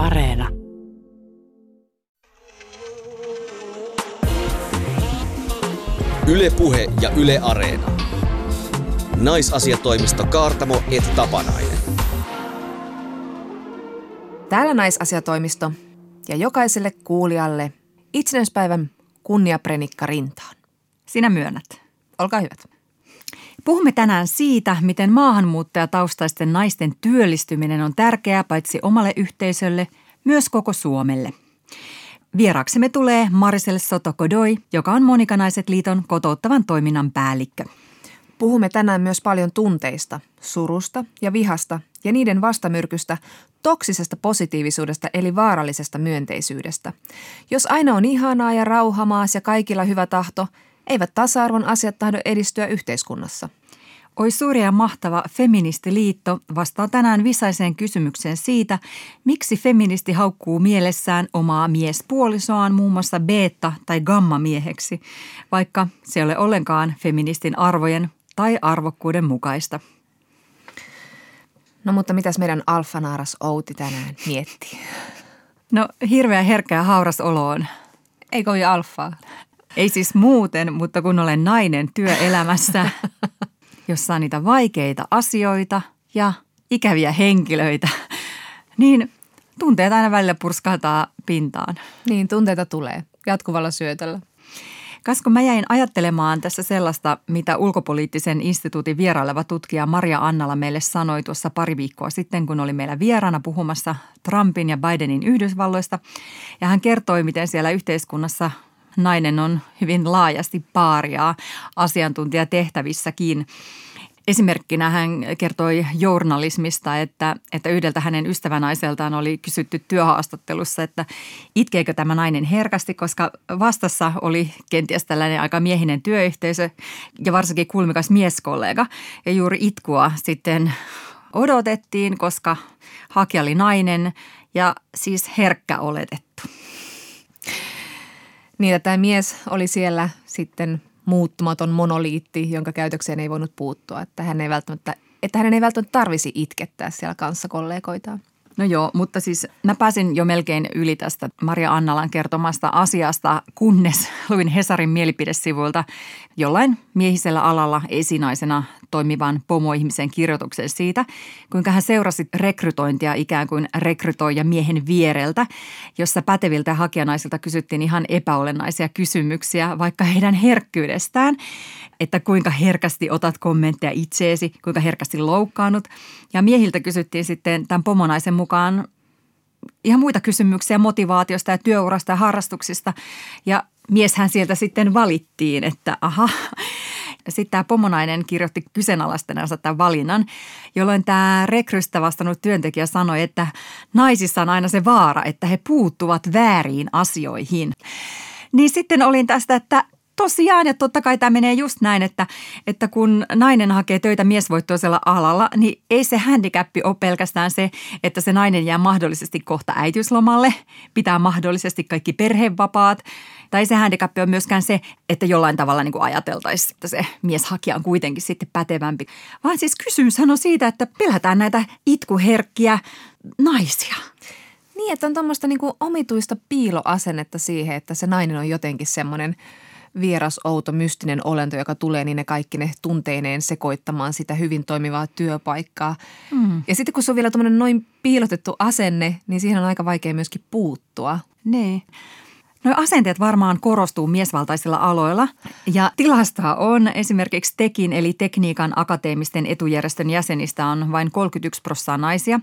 Areena. Ylepuhe ja Yle Areena. Naisasiatoimisto Kaartamo et Tapanainen. Täällä naisasiatoimisto ja jokaiselle kuulijalle itsenäispäivän kunniaprenikka rintaan. Sinä myönnät. Olkaa hyvät. Puhumme tänään siitä, miten maahanmuuttajataustaisten naisten työllistyminen on tärkeää paitsi omalle yhteisölle, myös koko Suomelle. Vieraaksemme tulee Marisel Sotokodoi, joka on Monikanaiset liiton kotouttavan toiminnan päällikkö. Puhumme tänään myös paljon tunteista, surusta ja vihasta ja niiden vastamyrkystä, toksisesta positiivisuudesta eli vaarallisesta myönteisyydestä. Jos aina on ihanaa ja rauhamaas ja kaikilla hyvä tahto, eivät tasa-arvon asiat tahdo edistyä yhteiskunnassa. Oi suuri ja mahtava Feministiliitto vastaa tänään visaiseen kysymykseen siitä, miksi feministi haukkuu mielessään omaa miespuolisoaan muun muassa beta- tai gamma-mieheksi, vaikka se ei ole ollenkaan feministin arvojen tai arvokkuuden mukaista. No mutta mitäs meidän alfanaaras Outi tänään miettii? No hirveä herkkä ja hauras olo on. Ei kovin alfaa. Ei siis muuten, mutta kun olen nainen työelämässä, jossa on niitä vaikeita asioita ja ikäviä henkilöitä, niin tunteet aina välillä purskahtaa pintaan. Niin, tunteita tulee jatkuvalla syötöllä. Kasko mä jäin ajattelemaan tässä sellaista, mitä ulkopoliittisen instituutin vieraileva tutkija Maria Annala meille sanoi tuossa pari viikkoa sitten, kun oli meillä vieraana puhumassa Trumpin ja Bidenin Yhdysvalloista. Ja hän kertoi, miten siellä yhteiskunnassa nainen on hyvin laajasti paaria asiantuntijatehtävissäkin. Esimerkkinä hän kertoi journalismista, että, että yhdeltä hänen ystävänaiseltaan oli kysytty työhaastattelussa, että itkeekö tämä nainen herkästi, koska vastassa oli kenties tällainen aika miehinen työyhteisö ja varsinkin kulmikas mieskollega. Ja juuri itkua sitten odotettiin, koska hakija oli nainen ja siis herkkä oletettu. Niin, että tämä mies oli siellä sitten muuttumaton monoliitti, jonka käytökseen ei voinut puuttua. Että, hän ei välttämättä, että hänen ei välttämättä tarvisi itkettää siellä kanssa kollegoitaan. No joo, mutta siis mä pääsin jo melkein yli tästä Maria Annalan kertomasta asiasta, kunnes luin Hesarin mielipidesivuilta jollain miehisellä alalla esinaisena toimivan pomoihmisen kirjoituksen siitä, kuinka hän seurasi rekrytointia ikään kuin rekrytoija miehen viereltä, jossa päteviltä hakijanaisilta kysyttiin ihan epäolennaisia kysymyksiä vaikka heidän herkkyydestään, että kuinka herkästi otat kommentteja itseesi, kuinka herkästi loukkaannut. Ja miehiltä kysyttiin sitten tämän pomonaisen mukaan ihan muita kysymyksiä motivaatiosta ja työurasta ja harrastuksista. Ja mieshän sieltä sitten valittiin, että aha. Sitten tämä pomonainen kirjoitti kyseenalaistenansa tämän valinnan, jolloin tämä rekrystä vastannut työntekijä sanoi, että naisissa on aina se vaara, että he puuttuvat vääriin asioihin. Niin sitten olin tästä, että tosiaan, ja totta kai tämä menee just näin, että, että kun nainen hakee töitä miesvoittoisella alalla, niin ei se handicappi ole pelkästään se, että se nainen jää mahdollisesti kohta äitiyslomalle, pitää mahdollisesti kaikki perhevapaat, tai se handicappi on myöskään se, että jollain tavalla niin kuin ajateltaisiin, että se mieshakija on kuitenkin sitten pätevämpi. Vaan siis kysymyshän on siitä, että pelätään näitä itkuherkkiä naisia. Niin, että on tuommoista niin omituista piiloasennetta siihen, että se nainen on jotenkin semmoinen – vieras, outo, mystinen olento, joka tulee niin ne kaikki ne tunteineen sekoittamaan sitä hyvin toimivaa työpaikkaa. Mm. Ja sitten kun se on vielä tuommoinen noin piilotettu asenne, niin siihen on aika vaikea myöskin puuttua. Niin. No asenteet varmaan korostuu miesvaltaisilla aloilla. Ja tilasta on esimerkiksi Tekin eli Tekniikan akateemisten etujärjestön jäsenistä on vain 31 prosenttia naisia.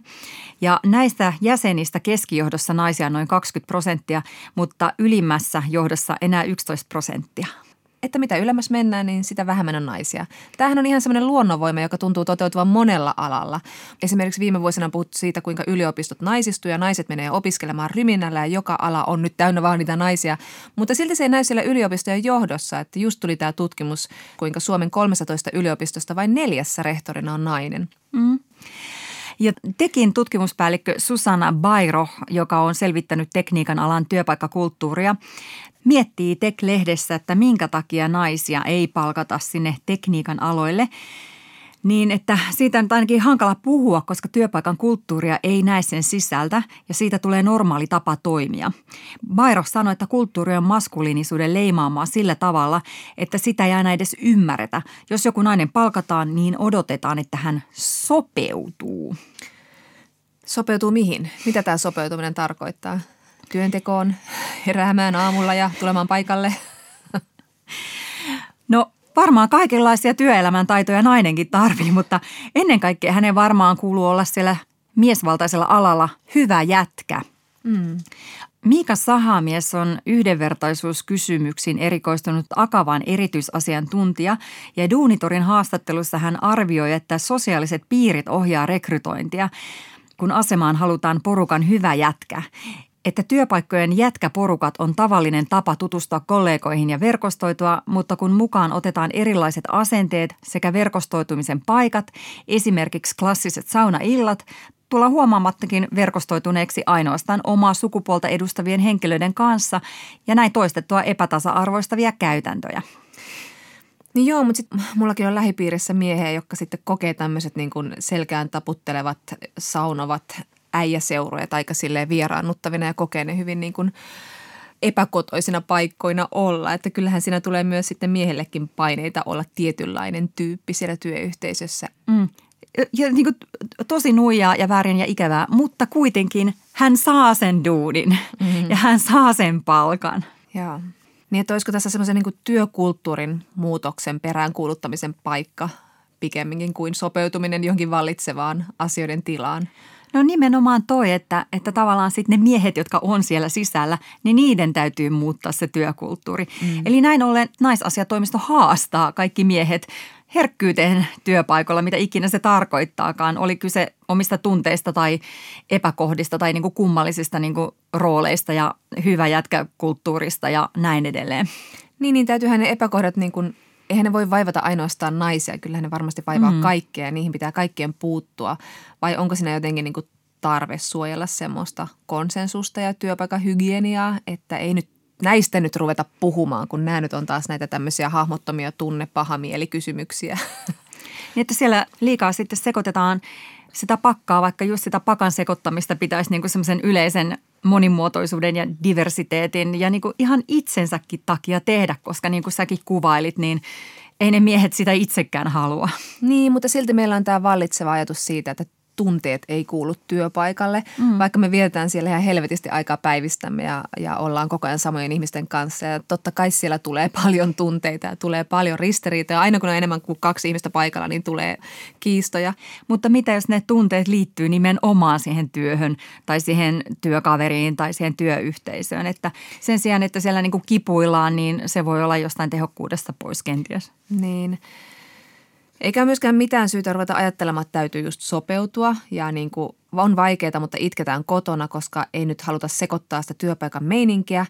Ja näistä jäsenistä keskijohdossa naisia noin 20 prosenttia, mutta ylimmässä johdossa enää 11 prosenttia että mitä ylemmäs mennään, niin sitä vähemmän on naisia. Tämähän on ihan semmoinen luonnonvoima, joka tuntuu toteutuvan monella alalla. Esimerkiksi viime vuosina on puhuttu siitä, kuinka yliopistot naisistuu ja naiset menee opiskelemaan ryminällä ja joka ala on nyt täynnä vaan niitä naisia. Mutta silti se ei näy siellä yliopistojen johdossa, että just tuli tämä tutkimus, kuinka Suomen 13 yliopistosta vain neljässä rehtorina on nainen. Mm. Ja Tekin tutkimuspäällikkö Susanna Bairo, joka on selvittänyt tekniikan alan työpaikkakulttuuria, miettii Tek-lehdessä, että minkä takia naisia ei palkata sinne tekniikan aloille. Niin, että siitä on ainakin hankala puhua, koska työpaikan kulttuuria ei näe sen sisältä ja siitä tulee normaali tapa toimia. Bairo sanoi, että kulttuuri on maskuliinisuuden leimaamaa sillä tavalla, että sitä ei aina edes ymmärretä. Jos joku nainen palkataan, niin odotetaan, että hän sopeutuu. Sopeutuu mihin? Mitä tämä sopeutuminen tarkoittaa? Työntekoon, heräämään aamulla ja tulemaan paikalle? No varmaan kaikenlaisia työelämän taitoja nainenkin tarvii, mutta ennen kaikkea hänen varmaan kuuluu olla siellä miesvaltaisella alalla hyvä jätkä. Mm. Miika Sahamies on yhdenvertaisuuskysymyksiin erikoistunut Akavan erityisasiantuntija ja Duunitorin haastattelussa hän arvioi, että sosiaaliset piirit ohjaa rekrytointia, kun asemaan halutaan porukan hyvä jätkä että työpaikkojen jätkäporukat on tavallinen tapa tutustua kollegoihin ja verkostoitua, mutta kun mukaan otetaan erilaiset asenteet sekä verkostoitumisen paikat, esimerkiksi klassiset saunaillat, tulla huomaamattakin verkostoituneeksi ainoastaan omaa sukupuolta edustavien henkilöiden kanssa ja näin toistettua epätasa-arvoistavia käytäntöjä. Niin joo, mutta sitten mullakin on lähipiirissä miehiä, jotka sitten kokee tämmöiset niin selkään taputtelevat, saunovat äijäseuroja aika silleen vieraannuttavina ja kokee ne hyvin niin kuin epäkotoisina paikkoina olla. Että kyllähän siinä tulee myös sitten miehellekin paineita olla tietynlainen tyyppi siellä työyhteisössä. Mm. Ja niin kuin, tosi nuijaa ja väärin ja ikävää, mutta kuitenkin hän saa sen duudin mm-hmm. ja hän saa sen palkan. Joo. Niin, että olisiko tässä semmoisen niin työkulttuurin muutoksen peräänkuuluttamisen paikka pikemminkin kuin sopeutuminen johonkin vallitsevaan asioiden tilaan? No nimenomaan toi, että, että tavallaan sitten ne miehet, jotka on siellä sisällä, niin niiden täytyy muuttaa se työkulttuuri. Mm. Eli näin ollen naisasiatoimisto haastaa kaikki miehet herkkyyteen työpaikalla, mitä ikinä se tarkoittaakaan. Oli kyse omista tunteista tai epäkohdista tai niin kuin kummallisista niin kuin rooleista ja hyvä jätkäkulttuurista ja näin edelleen. Niin, niin täytyyhän ne epäkohdat niin kuin eihän ne voi vaivata ainoastaan naisia, kyllä ne varmasti vaivaa mm. kaikkea ja niihin pitää kaikkien puuttua. Vai onko siinä jotenkin niin kuin tarve suojella semmoista konsensusta ja työpaikan hygieniaa, että ei nyt näistä nyt ruveta puhumaan, kun nämä nyt on taas näitä tämmöisiä hahmottomia tunne pahamielikysymyksiä. Niin, että siellä liikaa sitten sekoitetaan sitä pakkaa, vaikka just sitä pakan sekoittamista pitäisi niin kuin semmoisen yleisen monimuotoisuuden ja diversiteetin ja niin kuin ihan itsensäkin takia tehdä, koska niin kuin säkin kuvailit, niin ei ne miehet sitä itsekään halua. Niin, mutta silti meillä on tämä vallitseva ajatus siitä, että tunteet ei kuulu työpaikalle, mm. vaikka me vietetään siellä ihan helvetisti aikaa päivistämme ja, ja ollaan koko ajan samojen ihmisten kanssa. Ja totta kai siellä tulee paljon tunteita ja tulee paljon ristiriitoja. Aina kun on enemmän kuin kaksi ihmistä paikalla, niin tulee kiistoja. Mutta mitä jos ne tunteet liittyy nimenomaan siihen työhön tai siihen työkaveriin tai siihen työyhteisöön? Että sen sijaan, että siellä niin kuin kipuillaan, niin se voi olla jostain tehokkuudesta pois kenties. Niin. Eikä myöskään mitään syytä ruveta ajattelemaan, että täytyy just sopeutua ja niin kuin on vaikeaa, mutta itketään kotona, koska ei nyt haluta sekoittaa sitä työpaikan meininkiä.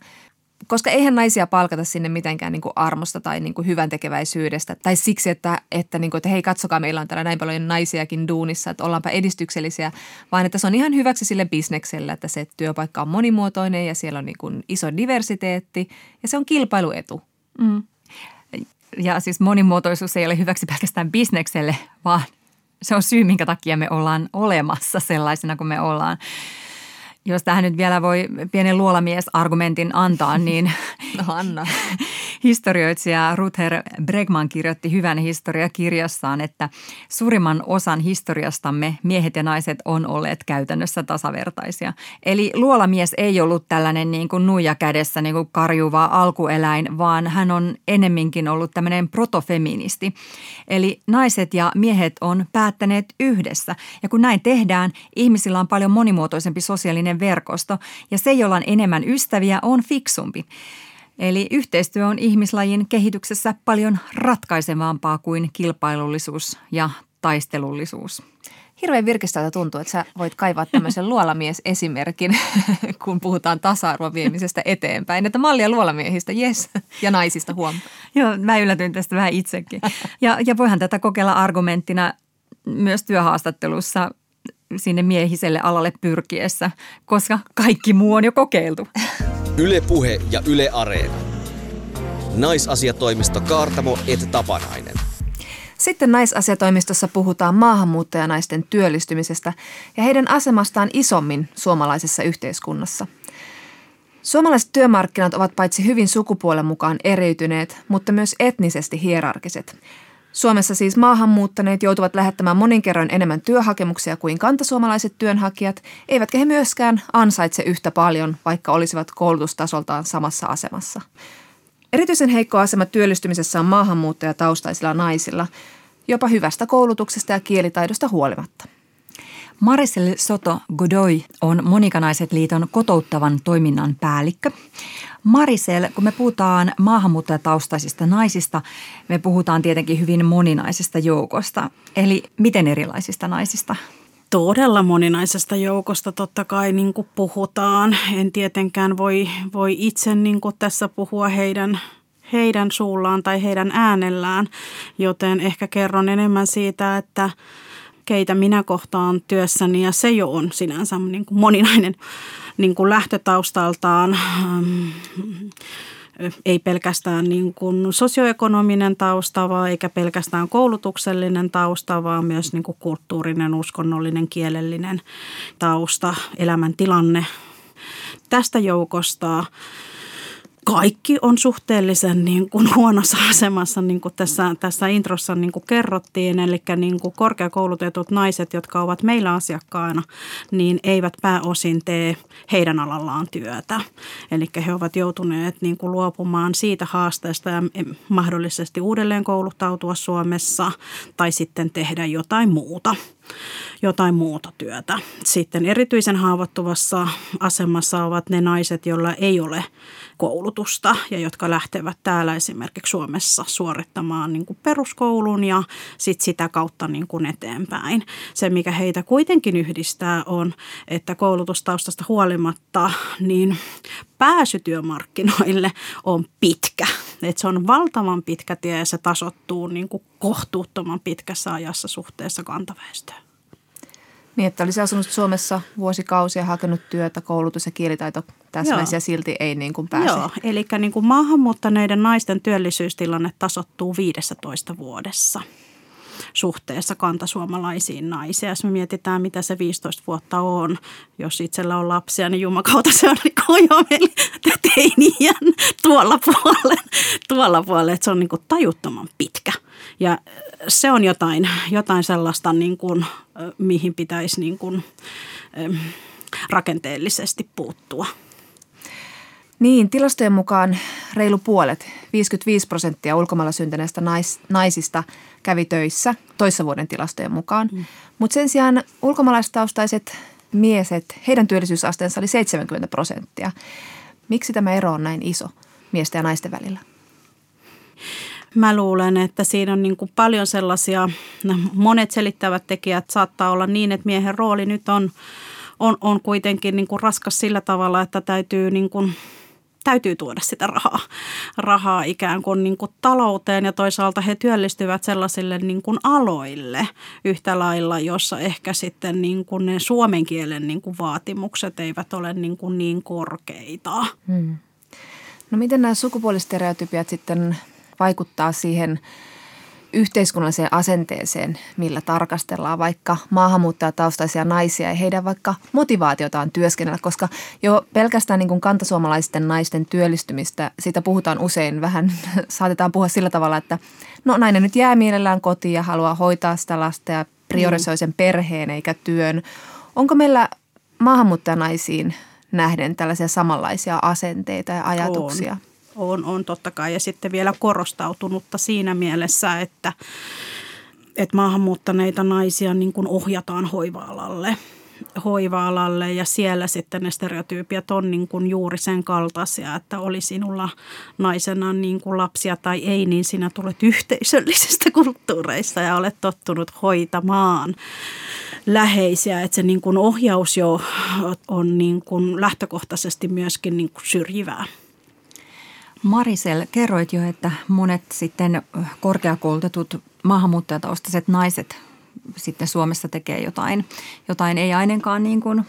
Koska eihän naisia palkata sinne mitenkään niin kuin armosta tai niin kuin hyvän tekeväisyydestä tai siksi, että, että, niin kuin, että hei katsokaa, meillä on täällä näin paljon naisiakin duunissa, että ollaanpa edistyksellisiä, vaan että se on ihan hyväksi sille bisnekselle, että se työpaikka on monimuotoinen ja siellä on niin kuin iso diversiteetti ja se on kilpailuetu. Mm. Ja siis monimuotoisuus ei ole hyväksi pelkästään bisnekselle, vaan se on syy, minkä takia me ollaan olemassa sellaisena kuin me ollaan. Jos tähän nyt vielä voi pienen luolamies-argumentin antaa, niin no, anna. Historioitsija Ruther Bregman kirjoitti hyvän historiakirjassaan, että suurimman osan historiastamme miehet ja naiset on olleet käytännössä tasavertaisia. Eli luolamies ei ollut tällainen niin kuin nuija kädessä niin kuin karjuva alkueläin, vaan hän on enemminkin ollut tämmöinen protofeministi. Eli naiset ja miehet on päättäneet yhdessä. Ja kun näin tehdään, ihmisillä on paljon monimuotoisempi sosiaalinen verkosto ja se, jolla on enemmän ystäviä, on fiksumpi. Eli yhteistyö on ihmislajin kehityksessä paljon ratkaisevampaa kuin kilpailullisuus ja taistelullisuus. Hirveän virkistävältä tuntuu, että sä voit kaivaa tämmöisen luolamies-esimerkin, kun puhutaan tasa-arvon viemisestä eteenpäin. Että mallia luolamiehistä, yes, ja naisista huom. Joo, mä yllätyin tästä vähän itsekin. Ja, ja voihan tätä kokeilla argumenttina myös työhaastattelussa sinne miehiselle alalle pyrkiessä, koska kaikki muu on jo kokeiltu. Yle Puhe ja Yle Areena. Naisasiatoimisto Kaartamo et Tapanainen. Sitten naisasiatoimistossa puhutaan maahanmuuttajanaisten työllistymisestä ja heidän asemastaan isommin suomalaisessa yhteiskunnassa. Suomalaiset työmarkkinat ovat paitsi hyvin sukupuolen mukaan eriytyneet, mutta myös etnisesti hierarkiset. Suomessa siis maahanmuuttaneet joutuvat lähettämään monin kerroin enemmän työhakemuksia kuin kantasuomalaiset työnhakijat, eivätkä he myöskään ansaitse yhtä paljon, vaikka olisivat koulutustasoltaan samassa asemassa. Erityisen heikko asema työllistymisessä on maahanmuuttajataustaisilla naisilla, jopa hyvästä koulutuksesta ja kielitaidosta huolimatta. Marisel Soto Godoy on Monikanaiset liiton kotouttavan toiminnan päällikkö. Marisel, kun me puhutaan maahanmuuttajataustaisista naisista, me puhutaan tietenkin hyvin moninaisesta joukosta. Eli miten erilaisista naisista? Todella moninaisesta joukosta totta kai niin kuin puhutaan. En tietenkään voi, voi itse niin kuin tässä puhua heidän heidän suullaan tai heidän äänellään, joten ehkä kerron enemmän siitä, että keitä minä kohtaan työssäni ja se jo on sinänsä niin kuin moninainen niin kuin lähtötaustaltaan. Ei pelkästään niin kuin sosioekonominen tausta, vaan eikä pelkästään koulutuksellinen tausta, vaan myös niin kuin kulttuurinen, uskonnollinen, kielellinen tausta, elämäntilanne. Tästä joukosta kaikki on suhteellisen niin kuin huonossa asemassa, niin kuin tässä, tässä introssa niin kuin kerrottiin. Eli niin kuin korkeakoulutetut naiset, jotka ovat meillä asiakkaana, niin eivät pääosin tee heidän alallaan työtä. Eli he ovat joutuneet niin kuin luopumaan siitä haasteesta ja mahdollisesti uudelleen kouluttautua Suomessa tai sitten tehdä jotain muuta jotain muuta työtä. Sitten erityisen haavoittuvassa asemassa ovat ne naiset, joilla ei ole koulutusta ja jotka lähtevät täällä esimerkiksi Suomessa suorittamaan niin kuin peruskoulun ja sit sitä kautta niin kuin eteenpäin. Se, mikä heitä kuitenkin yhdistää on, että koulutustaustasta huolimatta niin pääsy työmarkkinoille on pitkä. Et se on valtavan pitkä tie ja se tasottuu niin kuin kohtuuttoman pitkässä ajassa suhteessa kantaväestöön. Niin, että olisi asunut Suomessa vuosikausia, hakenut työtä, koulutus ja kielitaito täsmäisiä, silti ei niin kuin pääse. Joo, eli niin kuin maahanmuuttaneiden naisten työllisyystilanne tasottuu 15 vuodessa suhteessa kantasuomalaisiin naisiin. Jos me mietitään, mitä se 15 vuotta on, jos itsellä on lapsia, niin jumakauta se on niin jo teiniän tuolla puolella, tuolla puolella, että se on niin kuin tajuttoman pitkä. Ja se on jotain, jotain sellaista, niin kuin, mihin pitäisi niin kuin, rakenteellisesti puuttua. Niin, tilastojen mukaan reilu puolet, 55 prosenttia ulkomailla syntyneistä nais, naisista kävi töissä toissa vuoden tilastojen mukaan. Mm. Mutta sen sijaan ulkomaalaistaustaiset mieset, heidän työllisyysasteensa oli 70 prosenttia. Miksi tämä ero on näin iso miesten ja naisten välillä? Mä luulen, että siinä on niin kuin paljon sellaisia, no, monet selittävät tekijät saattaa olla niin, että miehen rooli nyt on, on, on kuitenkin niin kuin raskas sillä tavalla, että täytyy niin kuin täytyy tuoda sitä rahaa, rahaa ikään kuin, niin kuin talouteen ja toisaalta he työllistyvät sellaisille niin kuin aloille yhtä lailla, jossa ehkä sitten niin kuin ne suomen kielen niin kuin vaatimukset eivät ole niin, kuin niin korkeita. Hmm. No miten nämä sukupuolistereotypiat sitten vaikuttaa siihen yhteiskunnalliseen asenteeseen, millä tarkastellaan vaikka maahanmuuttajataustaisia naisia ja heidän vaikka motivaatiotaan työskennellä, koska jo pelkästään niin kuin kantasuomalaisten naisten työllistymistä, siitä puhutaan usein vähän, saatetaan puhua sillä tavalla, että no nainen nyt jää mielellään kotiin ja haluaa hoitaa sitä lasta ja priorisoi sen perheen eikä työn. Onko meillä maahanmuuttajanaisiin nähden tällaisia samanlaisia asenteita ja ajatuksia? On on, on totta kai ja sitten vielä korostautunutta siinä mielessä, että, että maahanmuuttaneita naisia niin kuin ohjataan hoiva-alalle hoiva-alalle ja siellä sitten ne stereotyypiat on niin kuin juuri sen kaltaisia, että oli sinulla naisena niin kuin lapsia tai ei, niin sinä tulet yhteisöllisistä kulttuureista ja olet tottunut hoitamaan läheisiä, että se niin kuin ohjaus jo on niin kuin lähtökohtaisesti myöskin niin kuin syrjivää. Marisel, kerroit jo, että monet sitten korkeakoulutetut maahanmuuttajataustaiset naiset sitten Suomessa tekee jotain, jotain ei ainakaan niin kuin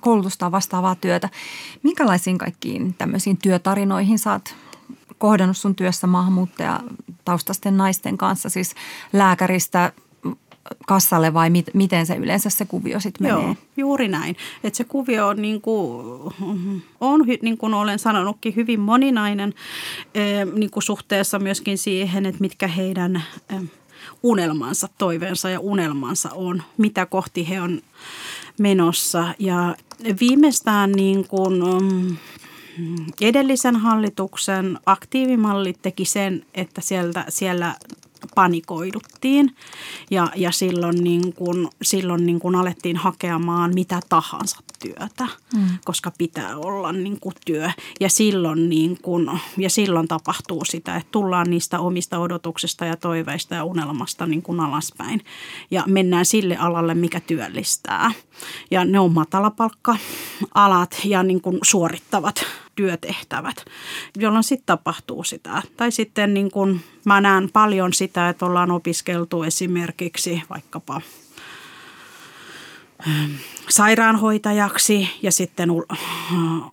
koulutusta vastaavaa työtä. Minkälaisiin kaikkiin tämmöisiin työtarinoihin saat kohdannut sun työssä maahanmuuttajataustaisten naisten kanssa, siis lääkäristä kassalle vai mit, miten se yleensä se kuvio sitten menee? Joo, juuri näin. Että se kuvio on, niin kuin, on niin kuin olen sanonutkin, hyvin moninainen niin kuin suhteessa myöskin siihen, että mitkä heidän unelmansa, toiveensa ja unelmansa on, mitä kohti he on menossa. Ja viimeistään niin kuin, edellisen hallituksen aktiivimalli teki sen, että sieltä, siellä panikoiduttiin ja, ja silloin, niin kuin, silloin niin kuin alettiin hakemaan mitä tahansa työtä, mm. koska pitää olla niin kuin työ. Ja silloin, niin kuin, ja silloin tapahtuu sitä, että tullaan niistä omista odotuksista ja toiveista ja unelmasta niin kuin alaspäin. Ja mennään sille alalle, mikä työllistää. Ja ne on matalapalkka-alat ja niin kuin suorittavat työtehtävät, jolloin sitten tapahtuu sitä. Tai sitten niin kun mä näen paljon sitä, että ollaan opiskeltu esimerkiksi vaikkapa sairaanhoitajaksi ja sitten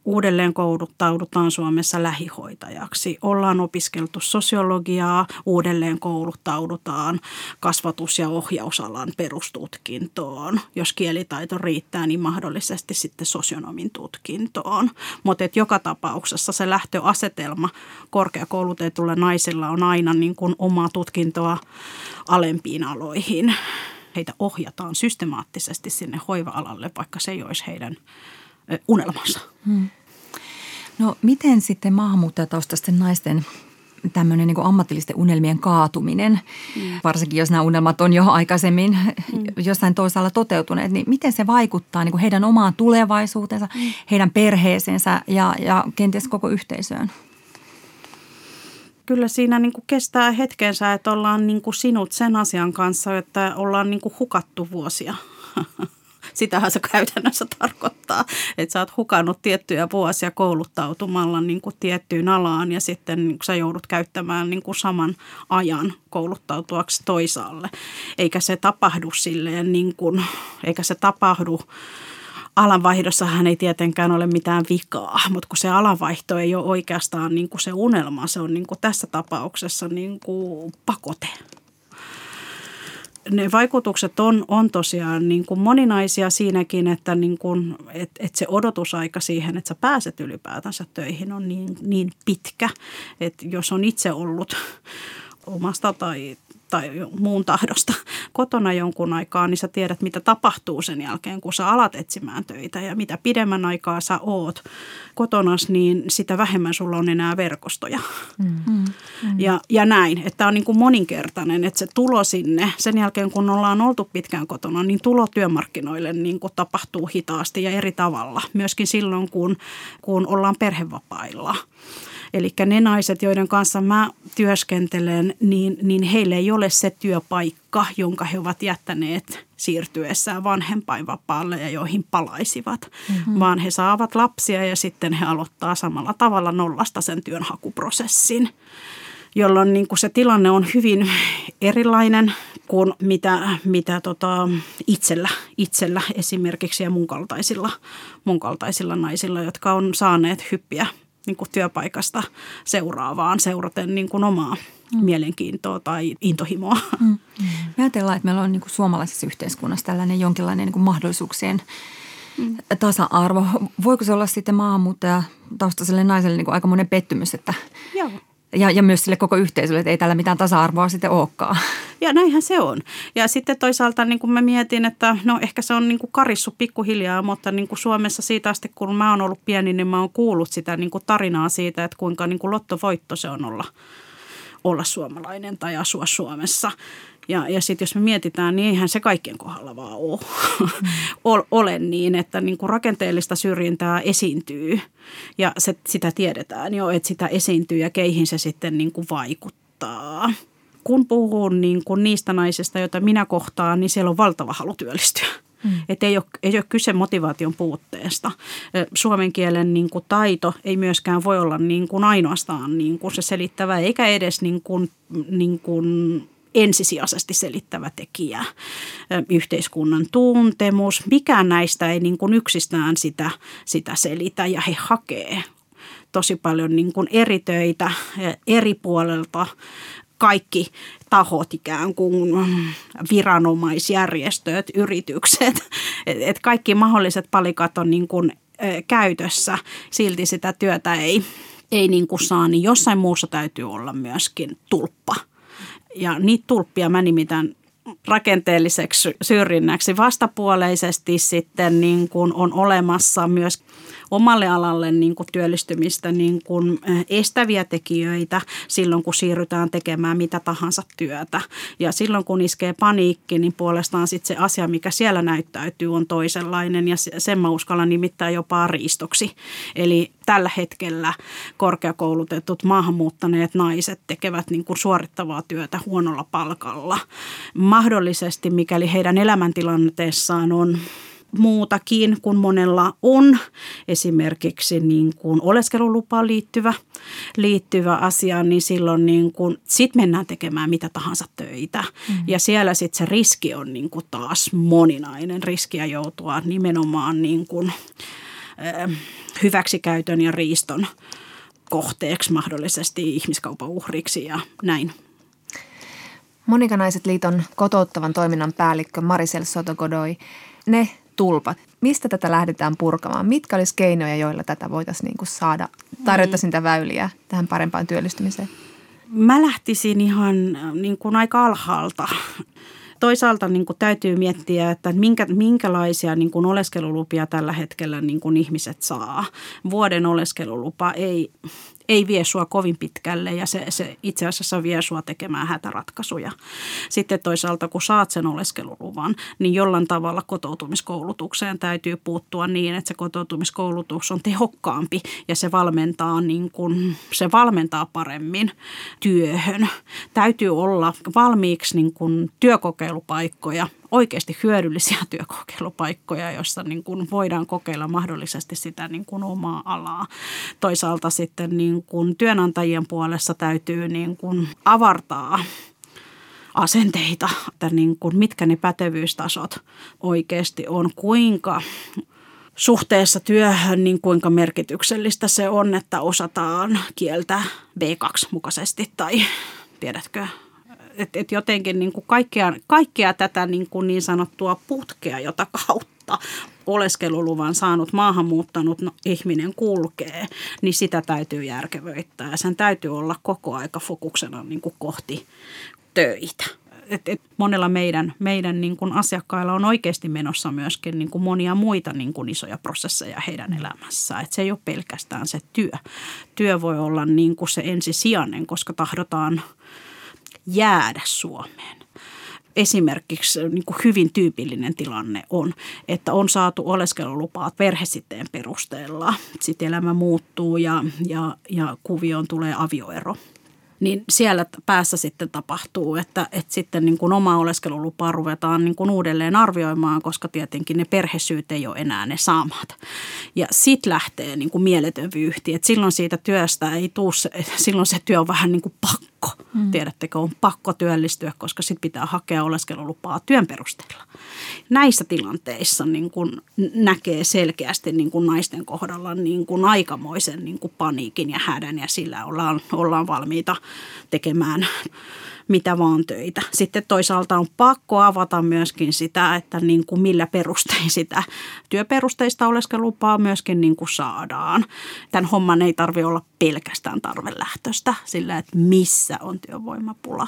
uudelleen kouluttaudutaan Suomessa lähihoitajaksi. Ollaan opiskeltu sosiologiaa, uudelleen kouluttaudutaan kasvatus- ja ohjausalan perustutkintoon. Jos kielitaito riittää, niin mahdollisesti sitten sosionomin tutkintoon. Mutta joka tapauksessa se lähtöasetelma korkeakoulutetulla naisilla on aina niin kuin omaa tutkintoa alempiin aloihin heitä ohjataan systemaattisesti sinne hoiva-alalle, vaikka se ei olisi heidän unelmansa. Hmm. No miten sitten maahanmuuttajataustaisten naisten tämmöinen niin ammatillisten unelmien kaatuminen, mm. varsinkin jos nämä unelmat on jo aikaisemmin mm. jossain toisaalla toteutuneet, niin miten se vaikuttaa niin kuin heidän omaan tulevaisuutensa, mm. heidän perheeseensä ja, ja kenties koko yhteisöön? Kyllä siinä niin kuin kestää hetkensä, että ollaan niin kuin sinut sen asian kanssa, että ollaan niin kuin hukattu vuosia. Sitähän se käytännössä tarkoittaa, että sä oot hukannut tiettyjä vuosia kouluttautumalla niin kuin tiettyyn alaan ja sitten niin sä joudut käyttämään niin kuin saman ajan kouluttautuaksi toisaalle. Eikä se tapahdu silleen, niin kuin, eikä se tapahdu alanvaihdossahan ei tietenkään ole mitään vikaa, mutta kun se alanvaihto ei ole oikeastaan niin kuin se unelma, se on niin kuin tässä tapauksessa niin kuin pakote. Ne vaikutukset on, on tosiaan niin kuin moninaisia siinäkin, että, niin kuin, et, että se odotusaika siihen, että sä pääset ylipäätänsä töihin on niin, niin pitkä, että jos on itse ollut omasta tai tai muun tahdosta kotona jonkun aikaa, niin sä tiedät, mitä tapahtuu sen jälkeen, kun sä alat etsimään töitä. Ja mitä pidemmän aikaa sä oot kotonas, niin sitä vähemmän sulla on enää verkostoja. Mm. Mm. Ja, ja näin, että on niin kuin moninkertainen, että se tulo sinne, sen jälkeen kun ollaan oltu pitkään kotona, niin tulo työmarkkinoille niin kuin tapahtuu hitaasti ja eri tavalla. Myöskin silloin, kun, kun ollaan perhevapailla. Eli ne naiset, joiden kanssa mä työskentelen, niin, niin heille ei ole se työpaikka, jonka he ovat jättäneet siirtyessään vanhempainvapaalle ja joihin palaisivat, mm-hmm. vaan he saavat lapsia ja sitten he aloittaa samalla tavalla nollasta sen työnhakuprosessin jolloin niin kuin se tilanne on hyvin erilainen kuin mitä, mitä tota itsellä, itsellä esimerkiksi ja mun kaltaisilla, mun kaltaisilla naisilla, jotka on saaneet hyppiä niin kuin työpaikasta seuraavaan seuraten niin kuin omaa mm. mielenkiintoa tai intohimoa. Mm. Me ajatellaan, että meillä on niin kuin suomalaisessa yhteiskunnassa tällainen jonkinlainen niin kuin mahdollisuuksien mm. tasa-arvo. Voiko se olla sitten maahanmuuttaja taustaiselle naiselle niin kuin aika monen pettymys, että Joo. Ja, ja myös sille koko yhteisölle, että ei tällä mitään tasa-arvoa sitten olekaan. Ja näinhän se on. Ja sitten toisaalta niin kuin mä mietin, että no ehkä se on niin kuin karissu pikkuhiljaa, mutta niin kuin Suomessa siitä asti, kun mä oon ollut pieni, niin mä oon kuullut sitä niin kuin tarinaa siitä, että kuinka niin kuin lottovoitto se on olla, olla suomalainen tai asua Suomessa. Ja, ja sitten jos me mietitään, niin eihän se kaikkien kohdalla vaan ole, mm. ole niin, että niin kuin rakenteellista syrjintää esiintyy ja se, sitä tiedetään jo, että sitä esiintyy ja keihin se sitten niin kuin vaikuttaa. Kun puhun niin kuin niistä naisista, joita minä kohtaan, niin siellä on valtava halu työllistyä. Mm. Että ei ole, ei ole kyse motivaation puutteesta. Suomen kielen niin kuin taito ei myöskään voi olla niin kuin ainoastaan niin kuin se selittävä, eikä edes niin kuin, niin kuin ensisijaisesti selittävä tekijä. Yhteiskunnan tuntemus, mikään näistä ei niin kuin yksistään sitä, sitä selitä ja he hakee tosi paljon niin kuin eri töitä eri puolelta kaikki tahot ikään kuin viranomaisjärjestöt, yritykset, että kaikki mahdolliset palikat on niin kuin käytössä, silti sitä työtä ei, ei niin kuin saa, niin jossain muussa täytyy olla myöskin tulppa. Ja niitä tulppia mä nimitän rakenteelliseksi syrjinnäksi. Vastapuoleisesti sitten niin kuin on olemassa myös omalle alalle niin kuin työllistymistä niin kuin estäviä tekijöitä silloin, kun siirrytään tekemään mitä tahansa työtä. Ja silloin, kun iskee paniikki, niin puolestaan sitten se asia, mikä siellä näyttäytyy, on toisenlainen ja sen mä uskallan nimittää jopa riistoksi. Eli tällä hetkellä korkeakoulutetut maahanmuuttaneet naiset tekevät niin kuin suorittavaa työtä huonolla palkalla. Mahdollisesti, mikäli heidän elämäntilanteessaan on muutakin kuin monella on. Esimerkiksi niin kuin oleskelulupaan liittyvä, liittyvä asia, niin silloin niin kuin, sit mennään tekemään mitä tahansa töitä. Mm. Ja siellä sitten se riski on niin kuin taas moninainen riskiä joutua nimenomaan niin kuin, äh, hyväksikäytön ja riiston kohteeksi mahdollisesti ihmiskaupan uhriksi ja näin. Monikanaiset liiton kotouttavan toiminnan päällikkö Marisel Sotogodoi, ne tulpat. Mistä tätä lähdetään purkamaan? Mitkä olisi keinoja, joilla tätä voitaisiin niin kuin saada, tarjota sitä väyliä tähän parempaan työllistymiseen? Mä lähtisin ihan niin kuin aika alhaalta. Toisaalta niin kuin täytyy miettiä, että minkä, minkälaisia niin kuin oleskelulupia tällä hetkellä niin kuin ihmiset saa. Vuoden oleskelulupa ei, ei vie sua kovin pitkälle ja se, se itse asiassa vie sua tekemään hätäratkaisuja. Sitten toisaalta kun saat sen oleskeluluvan, niin jollain tavalla kotoutumiskoulutukseen täytyy puuttua niin, että se kotoutumiskoulutus on tehokkaampi ja se valmentaa, niin kuin, se valmentaa paremmin työhön. Täytyy olla valmiiksi niin kuin työkokeilupaikkoja oikeasti hyödyllisiä työkokeilupaikkoja, joissa niin kuin voidaan kokeilla mahdollisesti sitä niin kuin omaa alaa. Toisaalta sitten niin kuin työnantajien puolessa täytyy niin kuin avartaa asenteita, että niin kuin mitkä ne pätevyystasot oikeasti on, kuinka suhteessa työhön, niin kuinka merkityksellistä se on, että osataan kieltä B2 mukaisesti tai tiedätkö, että et jotenkin niin kuin kaikkea, kaikkea tätä niin, kuin niin sanottua putkea, jota kautta oleskeluluvan saanut maahanmuuttanut no, ihminen kulkee, niin sitä täytyy järkevöittää. Ja sen täytyy olla koko aika fokuksena niin kuin kohti töitä. Et, et monella meidän, meidän niin kuin asiakkailla on oikeasti menossa myöskin niin kuin monia muita niin kuin isoja prosesseja heidän elämässään. Et se ei ole pelkästään se työ. Työ voi olla niin kuin se ensisijainen, koska tahdotaan – jäädä Suomeen. Esimerkiksi niin kuin hyvin tyypillinen tilanne on, että on saatu oleskelulupaa perhesiteen perusteella. Sitten elämä muuttuu ja, ja, ja kuvioon tulee avioero niin siellä päässä sitten tapahtuu, että, että sitten niin kuin oma oleskelulupaa ruvetaan niin kuin uudelleen arvioimaan, koska tietenkin ne perhesyyt ei ole enää ne saamat. Ja sitten lähtee niin kuin mieletön vyyhti, että silloin siitä työstä ei tule, silloin se työ on vähän niin kuin pakko pakko. Mm. Tiedättekö, on pakko työllistyä, koska sitten pitää hakea oleskelulupaa työn perusteella. Näissä tilanteissa niin kun näkee selkeästi niin kun naisten kohdalla niin kun aikamoisen niin kun paniikin ja hädän ja sillä ollaan, ollaan valmiita tekemään mitä vaan töitä. Sitten toisaalta on pakko avata myöskin sitä, että niin kuin millä perustein sitä työperusteista oleskelupaa myöskin niin kuin saadaan. Tämän homman ei tarvi olla pelkästään tarvelähtöistä sillä, että missä on työvoimapula.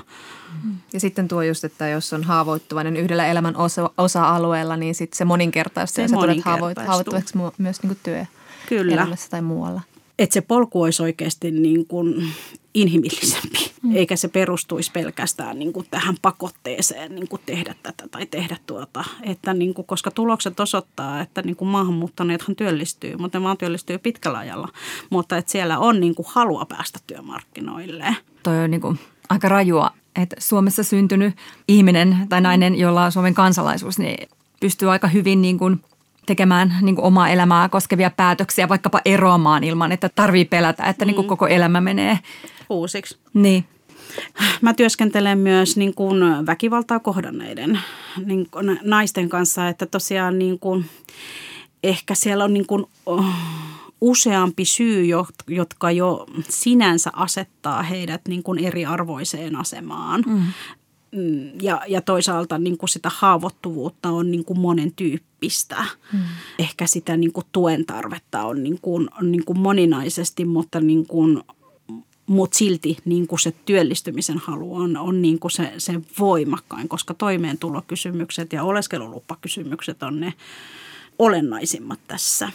Ja sitten tuo just, että jos on haavoittuvainen yhdellä elämän osa, osa-alueella, niin sitten se moninkertaistuu se ja sä tulet haavoittuvaksi myös niin kuin työ Kyllä. elämässä tai muualla että se polku olisi oikeasti niin kuin inhimillisempi, mm. eikä se perustuisi pelkästään niin kuin tähän pakotteeseen niin kuin tehdä tätä tai tehdä tuota. Että niin kuin, koska tulokset osoittaa, että niin kuin maahanmuuttaneethan työllistyy, mutta ne vaan työllistyy pitkällä ajalla. Mutta että siellä on niin kuin halua päästä työmarkkinoille. Toi on niin kuin aika rajua, että Suomessa syntynyt ihminen tai nainen, jolla on Suomen kansalaisuus, niin pystyy aika hyvin niin kuin tekemään niin kuin omaa elämää koskevia päätöksiä, vaikkapa eroamaan ilman, että tarvii pelätä, että niin kuin mm. koko elämä menee uusiksi. Niin. Mä työskentelen myös niin kuin väkivaltaa kohdanneiden niin kuin naisten kanssa, että tosiaan niin kuin, ehkä siellä on niin kuin, useampi syy, jotka jo sinänsä asettaa heidät niin kuin eriarvoiseen asemaan. Mm. Mm. Ja, ja toisaalta niin kuin sitä haavoittuvuutta on niin kuin monen tyyppistä. Mm. Ehkä sitä niin kuin tuen tarvetta on, niin kuin, on niin kuin moninaisesti, mutta niin kuin mutta silti niin kuin se työllistymisen halu on, on niin kuin se, se voimakkain, koska toimeentulokysymykset ja oleskelulupakysymykset on ne olennaisimmat tässä.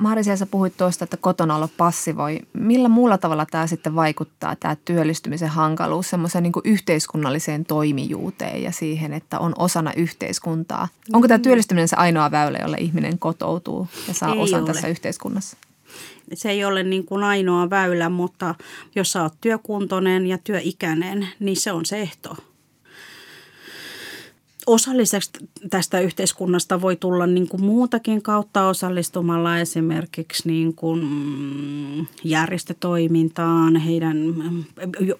Marisia, sä puhuit tuosta, että kotona olo passivoi. Millä muulla tavalla tämä sitten vaikuttaa, tämä työllistymisen hankaluus, semmoiseen niin yhteiskunnalliseen toimijuuteen ja siihen, että on osana yhteiskuntaa? Onko tämä työllistyminen se ainoa väylä, jolle ihminen kotoutuu ja saa Ei osan ole. tässä yhteiskunnassa? Se ei ole niin kuin ainoa väylä, mutta jos sä oot työkuntoinen ja työikäinen, niin se on se ehto osalliseksi tästä yhteiskunnasta voi tulla niin kuin muutakin kautta osallistumalla esimerkiksi niin kuin mm, järjestötoimintaan, heidän mm,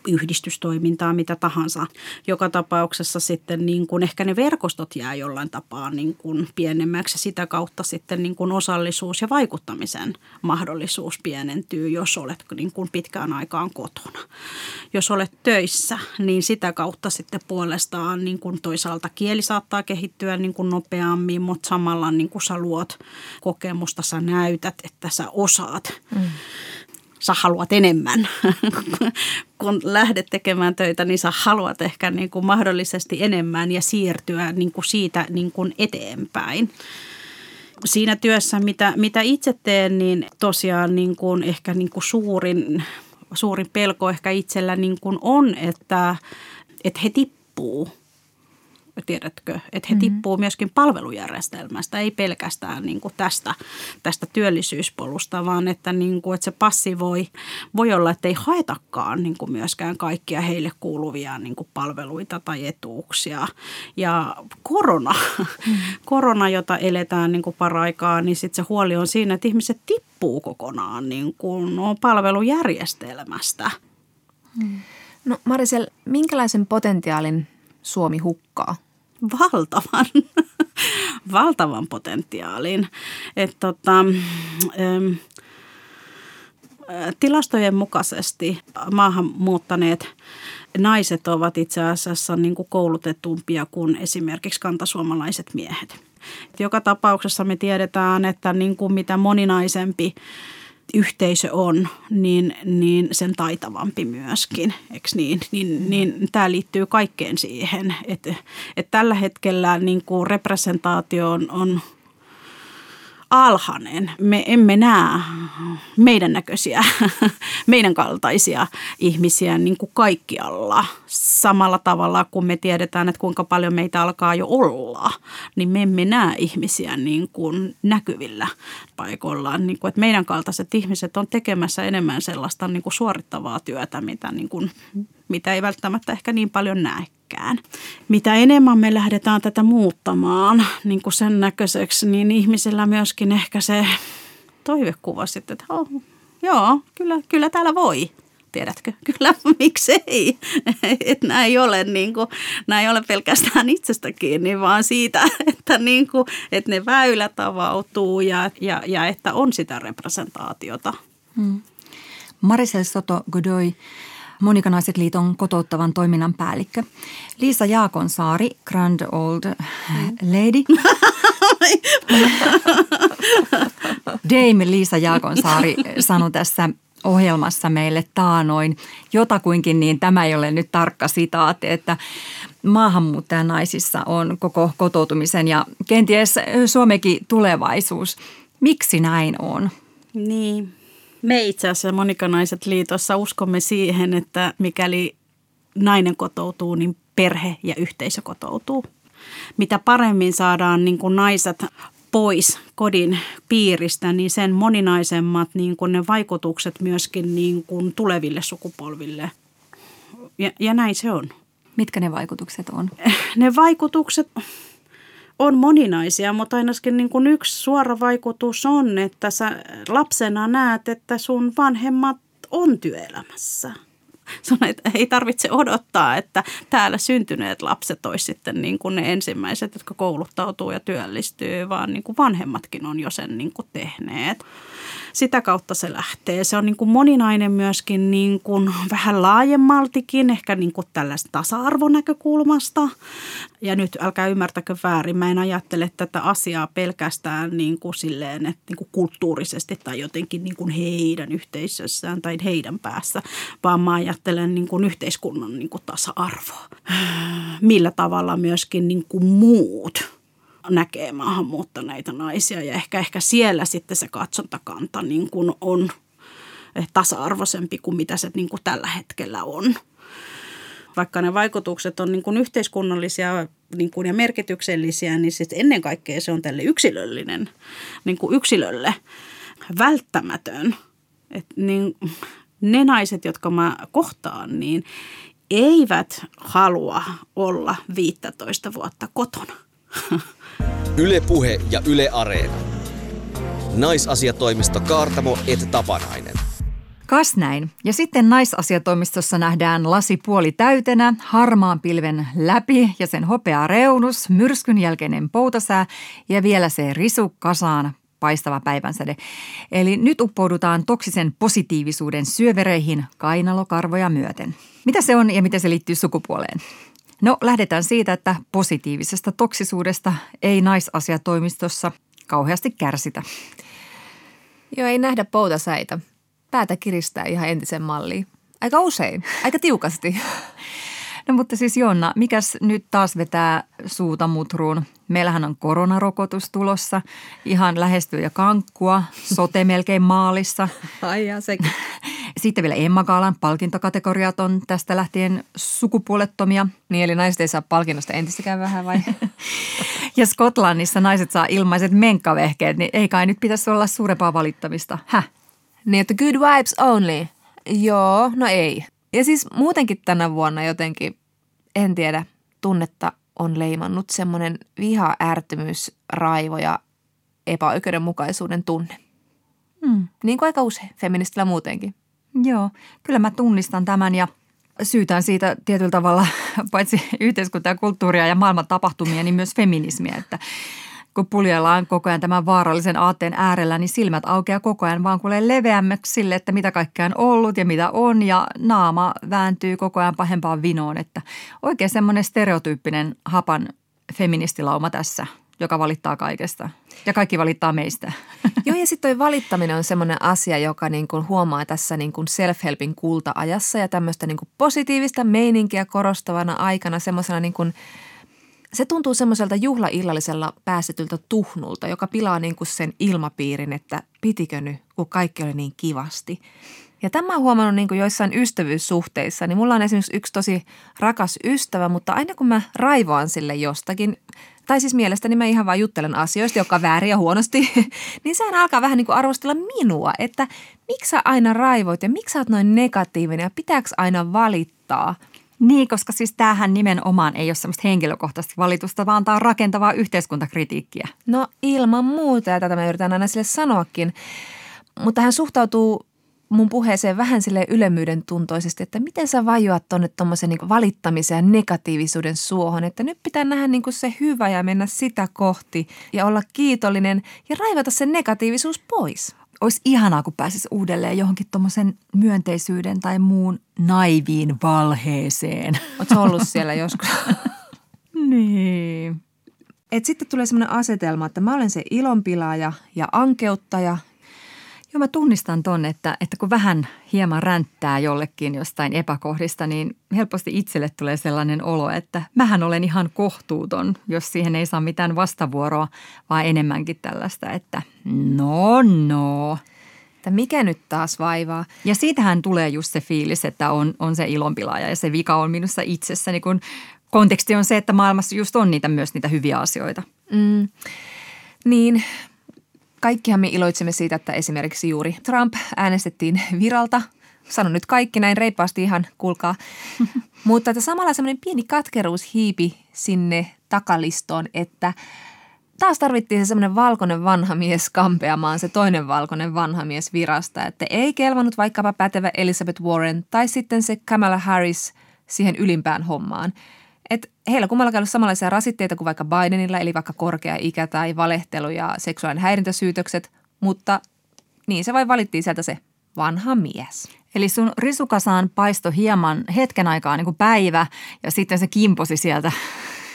yhdistystoimintaan, mitä tahansa. Joka tapauksessa sitten niin kuin ehkä ne verkostot jää jollain tapaa niin kuin pienemmäksi sitä kautta sitten niin kuin osallisuus ja vaikuttamisen mahdollisuus pienentyy, jos olet niin kuin pitkään aikaan kotona. Jos olet töissä, niin sitä kautta sitten puolestaan niin kuin toisaalta kiel kieli saattaa kehittyä niin kuin nopeammin, mutta samalla niin kuin sä luot kokemusta, sä näytät, että sä osaat. Mm. Sä haluat enemmän. Kun lähdet tekemään töitä, niin sä haluat ehkä niin kuin mahdollisesti enemmän ja siirtyä niin kuin siitä niin kuin eteenpäin siinä työssä, mitä, mitä itse teen, niin tosiaan niin kuin ehkä niin kuin suurin, suurin pelko ehkä itsellä niin kuin on, että, että he tippuu tiedätkö, että he mm-hmm. tippuu myöskin palvelujärjestelmästä, ei pelkästään niin kuin tästä, tästä työllisyyspolusta, vaan että, niin kuin, että se passi voi, voi olla, että ei haetakaan niin kuin myöskään kaikkia heille kuuluvia niin kuin palveluita tai etuuksia. Ja korona, mm-hmm. korona jota eletään niin kuin paraikaa, niin sitten se huoli on siinä, että ihmiset tippuu kokonaan niin kuin no, palvelujärjestelmästä. Mm. No Marisel, minkälaisen potentiaalin Suomi hukkaa? Valtavan, valtavan potentiaalin. Et tota, ähm, tilastojen mukaisesti maahan muuttaneet naiset ovat itse asiassa niin kuin koulutetumpia kuin esimerkiksi kantasuomalaiset miehet. Joka tapauksessa me tiedetään, että niin kuin mitä moninaisempi yhteisö on, niin, niin sen taitavampi myöskin, eikö niin? Niin, niin tämä liittyy kaikkeen siihen, että, että tällä hetkellä niin kuin representaatio on, on – alhainen. Me emme näe meidän näköisiä, meidän kaltaisia ihmisiä niin kuin kaikkialla samalla tavalla, kun me tiedetään, että kuinka paljon meitä alkaa jo olla, niin me emme näe ihmisiä niin kuin näkyvillä paikoillaan. Niin kuin, että meidän kaltaiset ihmiset on tekemässä enemmän sellaista niin kuin suorittavaa työtä, mitä, niin kuin, mitä ei välttämättä ehkä niin paljon näe pitkään. Mitä enemmän me lähdetään tätä muuttamaan niin kuin sen näköiseksi, niin ihmisillä myöskin ehkä se toivekuva sitten, että oh, joo, kyllä, kyllä täällä voi tiedätkö, kyllä miksei. Että nämä ei ole, niin kuin, nämä ei ole pelkästään itsestä kiinni, vaan siitä, että, niin kuin, että ne väylät avautuu ja, ja, ja että on sitä representaatiota. Hmm. Marisel Soto Godoy, Monikanaiset liiton kotouttavan toiminnan päällikkö. Liisa Jaakonsaari, Grand Old Lady. Dame Liisa Jaakonsaari sanoi tässä ohjelmassa meille taanoin jotakuinkin, niin tämä ei ole nyt tarkka sitaatti, että maahanmuuttajanaisissa on koko kotoutumisen ja kenties Suomekin tulevaisuus. Miksi näin on? Niin, me itse asiassa Monikanaiset liitossa uskomme siihen, että mikäli nainen kotoutuu, niin perhe ja yhteisö kotoutuu. Mitä paremmin saadaan niin kuin naiset pois kodin piiristä, niin sen moninaisemmat niin kuin ne vaikutukset myöskin niin kuin tuleville sukupolville. Ja, ja näin se on. Mitkä ne vaikutukset on? Ne vaikutukset on moninaisia, mutta ainakin niin kuin yksi suora vaikutus on, että sä lapsena näet, että sun vanhemmat on työelämässä. Sun ei tarvitse odottaa, että täällä syntyneet lapset olisi sitten niin kuin ne ensimmäiset, jotka kouluttautuu ja työllistyy, vaan niin kuin vanhemmatkin on jo sen niin kuin tehneet. Sitä kautta se lähtee. Se on niin kuin moninainen myöskin niin kuin vähän laajemmaltikin, ehkä niin kuin tällaista tasa-arvonäkökulmasta. Ja nyt älkää ymmärtäkö väärin, mä en ajattele tätä asiaa pelkästään niin kuin silleen, että niin kuin kulttuurisesti tai jotenkin niin kuin heidän yhteisössään tai heidän päässä, vaan mä ajattelen niin kuin yhteiskunnan niin kuin tasa-arvoa. Millä tavalla myöskin niin kuin muut näkee maahanmuuttaneita naisia ja ehkä, ehkä siellä sitten se katsontakanta niin kuin on tasa-arvoisempi kuin mitä se niin kuin tällä hetkellä on. Vaikka ne vaikutukset on niin kuin yhteiskunnallisia niin kuin ja merkityksellisiä, niin sitten ennen kaikkea se on tälle yksilöllinen, niin kuin yksilölle välttämätön. Et niin, ne naiset, jotka mä kohtaan, niin eivät halua olla 15 vuotta kotona. Ylepuhe ja Yle Areena. Naisasiatoimisto Kaartamo et Tapanainen. Kas näin. Ja sitten naisasiatoimistossa nähdään lasi puoli täytenä, harmaan pilven läpi ja sen hopea reunus, myrskyn jälkeinen poutasää ja vielä se risu kasaan paistava päivänsäde. Eli nyt uppoudutaan toksisen positiivisuuden syövereihin kainalokarvoja myöten. Mitä se on ja miten se liittyy sukupuoleen? No lähdetään siitä, että positiivisesta toksisuudesta ei naisasiatoimistossa kauheasti kärsitä. Joo, ei nähdä poutasäitä. Päätä kiristää ihan entisen malliin. Aika usein, aika tiukasti. No mutta siis Jonna, mikäs nyt taas vetää suuta mutruun? Meillähän on koronarokotus tulossa, ihan lähestyy ja kankkua, sote melkein maalissa. Ai ja sekin. Sitten vielä Emma Gaalan palkintokategoriat on tästä lähtien sukupuolettomia. Niin, eli naiset ei saa palkinnosta entistäkään vähän vai? ja Skotlannissa naiset saa ilmaiset menkkavehkeet, niin ei kai nyt pitäisi olla suurempaa valittamista. Häh? Niin, että good vibes only. Joo, no ei. Ja siis muutenkin tänä vuonna jotenkin, en tiedä, tunnetta on leimannut semmoinen viha, ärtymys, raivo ja epäoikeudenmukaisuuden tunne. Hmm. Niin kuin aika usein, feministillä muutenkin. Joo, kyllä mä tunnistan tämän ja syytän siitä tietyllä tavalla paitsi yhteiskuntaa ja kulttuuria ja maailman tapahtumia, niin myös feminismiä, että kun puljellaan koko ajan tämän vaarallisen aatteen äärellä, niin silmät aukeaa koko ajan vaan kuulee leveämmäksi sille, että mitä kaikkea on ollut ja mitä on ja naama vääntyy koko ajan pahempaan vinoon, että oikein semmoinen stereotyyppinen hapan feministilauma tässä – joka valittaa kaikesta. Ja kaikki valittaa meistä. Joo, ja sitten toi valittaminen on semmoinen asia, joka niin kuin huomaa tässä niin kuin self-helpin kulta-ajassa ja tämmöistä niin positiivista meininkiä korostavana aikana semmoisena niin se tuntuu semmoiselta juhlaillallisella päästetyltä tuhnulta, joka pilaa niin kuin sen ilmapiirin, että pitikö nyt, kun kaikki oli niin kivasti. Ja tämä on huomannut niin kuin joissain ystävyyssuhteissa, niin mulla on esimerkiksi yksi tosi rakas ystävä, mutta aina kun mä raivoan sille jostakin, tai siis mielestäni mä ihan vaan juttelen asioista, joka on väärin ja huonosti, niin sehän alkaa vähän niin kuin arvostella minua, että miksi sä aina raivoit ja miksi sä oot noin negatiivinen ja pitääkö aina valittaa – niin, koska siis tämähän nimenomaan ei ole semmoista henkilökohtaista valitusta, vaan tämä on rakentavaa yhteiskuntakritiikkiä. No ilman muuta, ja tätä mä yritän aina sille sanoakin. Mutta hän suhtautuu mun puheeseen vähän sille ylemmyyden tuntoisesti, että miten sä vajoat tuonne tuommoisen niin valittamisen ja negatiivisuuden suohon, että nyt pitää nähdä niin kuin se hyvä ja mennä sitä kohti ja olla kiitollinen ja raivata se negatiivisuus pois. Olisi ihanaa, kun pääsisi uudelleen johonkin tuommoisen myönteisyyden tai muun naiviin valheeseen. Oletko ollut siellä joskus? niin. Et sitten tulee semmoinen asetelma, että mä olen se ilonpilaaja ja ankeuttaja Joo, mä tunnistan ton, että, että kun vähän hieman ränttää jollekin jostain epäkohdista, niin helposti itselle tulee sellainen olo, että mähän olen ihan kohtuuton, jos siihen ei saa mitään vastavuoroa, vaan enemmänkin tällaista, että no no. Että mikä nyt taas vaivaa? Ja siitähän tulee just se fiilis, että on, on se ilonpilaaja ja se vika on minussa itsessäni, kun konteksti on se, että maailmassa just on niitä myös niitä hyviä asioita. Mm. Niin, Kaikkihan me iloitsemme siitä, että esimerkiksi juuri Trump äänestettiin viralta. Sano nyt kaikki näin reippaasti ihan, kuulkaa. Mutta että samalla semmoinen pieni katkeruus hiipi sinne takalistoon, että taas tarvittiin se semmoinen valkoinen vanha mies kampeamaan se toinen valkoinen vanha mies virasta. Että ei kelvannut vaikkapa pätevä Elizabeth Warren tai sitten se Kamala Harris siihen ylimpään hommaan – että heillä kummallakin ollut samanlaisia rasitteita kuin vaikka Bidenilla, eli vaikka korkea ikä tai valehtelu ja seksuaalinen häirintäsyytökset, mutta niin se vain valittiin sieltä se vanha mies. Eli sun risukasaan paisto hieman hetken aikaa niin kuin päivä ja sitten se kimposi sieltä.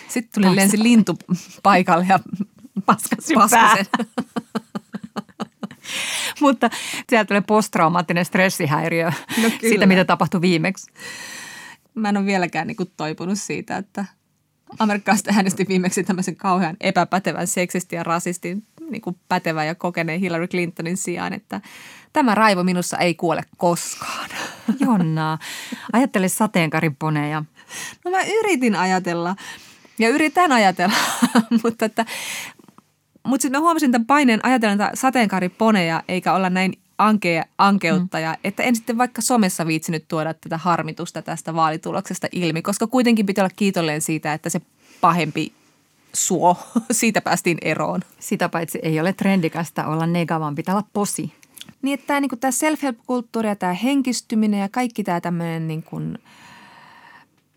Sitten tuli lensi lintu paikalle ja paskasi paskasen. Mutta sieltä tulee posttraumaattinen stressihäiriö no kyllä. siitä, mitä tapahtui viimeksi. Mä en ole vieläkään niin kuin toipunut siitä, että amerikkalaiset äänesti viimeksi tämmöisen kauhean epäpätevän seksisti ja rasistin niin kuin pätevän ja kokeneen Hillary Clintonin sijaan, että tämä raivo minussa ei kuole koskaan. Jonna, ajattele sateenkariponeja. No mä yritin ajatella ja yritän ajatella, mutta että mutta sitten mä huomasin tämän paineen ajatella sateenkaariponeja eikä olla näin ankea, ankeuttaja, mm. että en sitten vaikka somessa viitsinyt tuoda tätä harmitusta tästä vaalituloksesta ilmi, koska kuitenkin pitää olla kiitollinen siitä, että se pahempi suo, siitä päästiin eroon. Sitä paitsi ei ole trendikästä olla nega, vaan pitää olla posi. Niin, että tämä, niin tämä self-help-kulttuuri ja tämä henkistyminen ja kaikki tämä tämmöinen niin kuin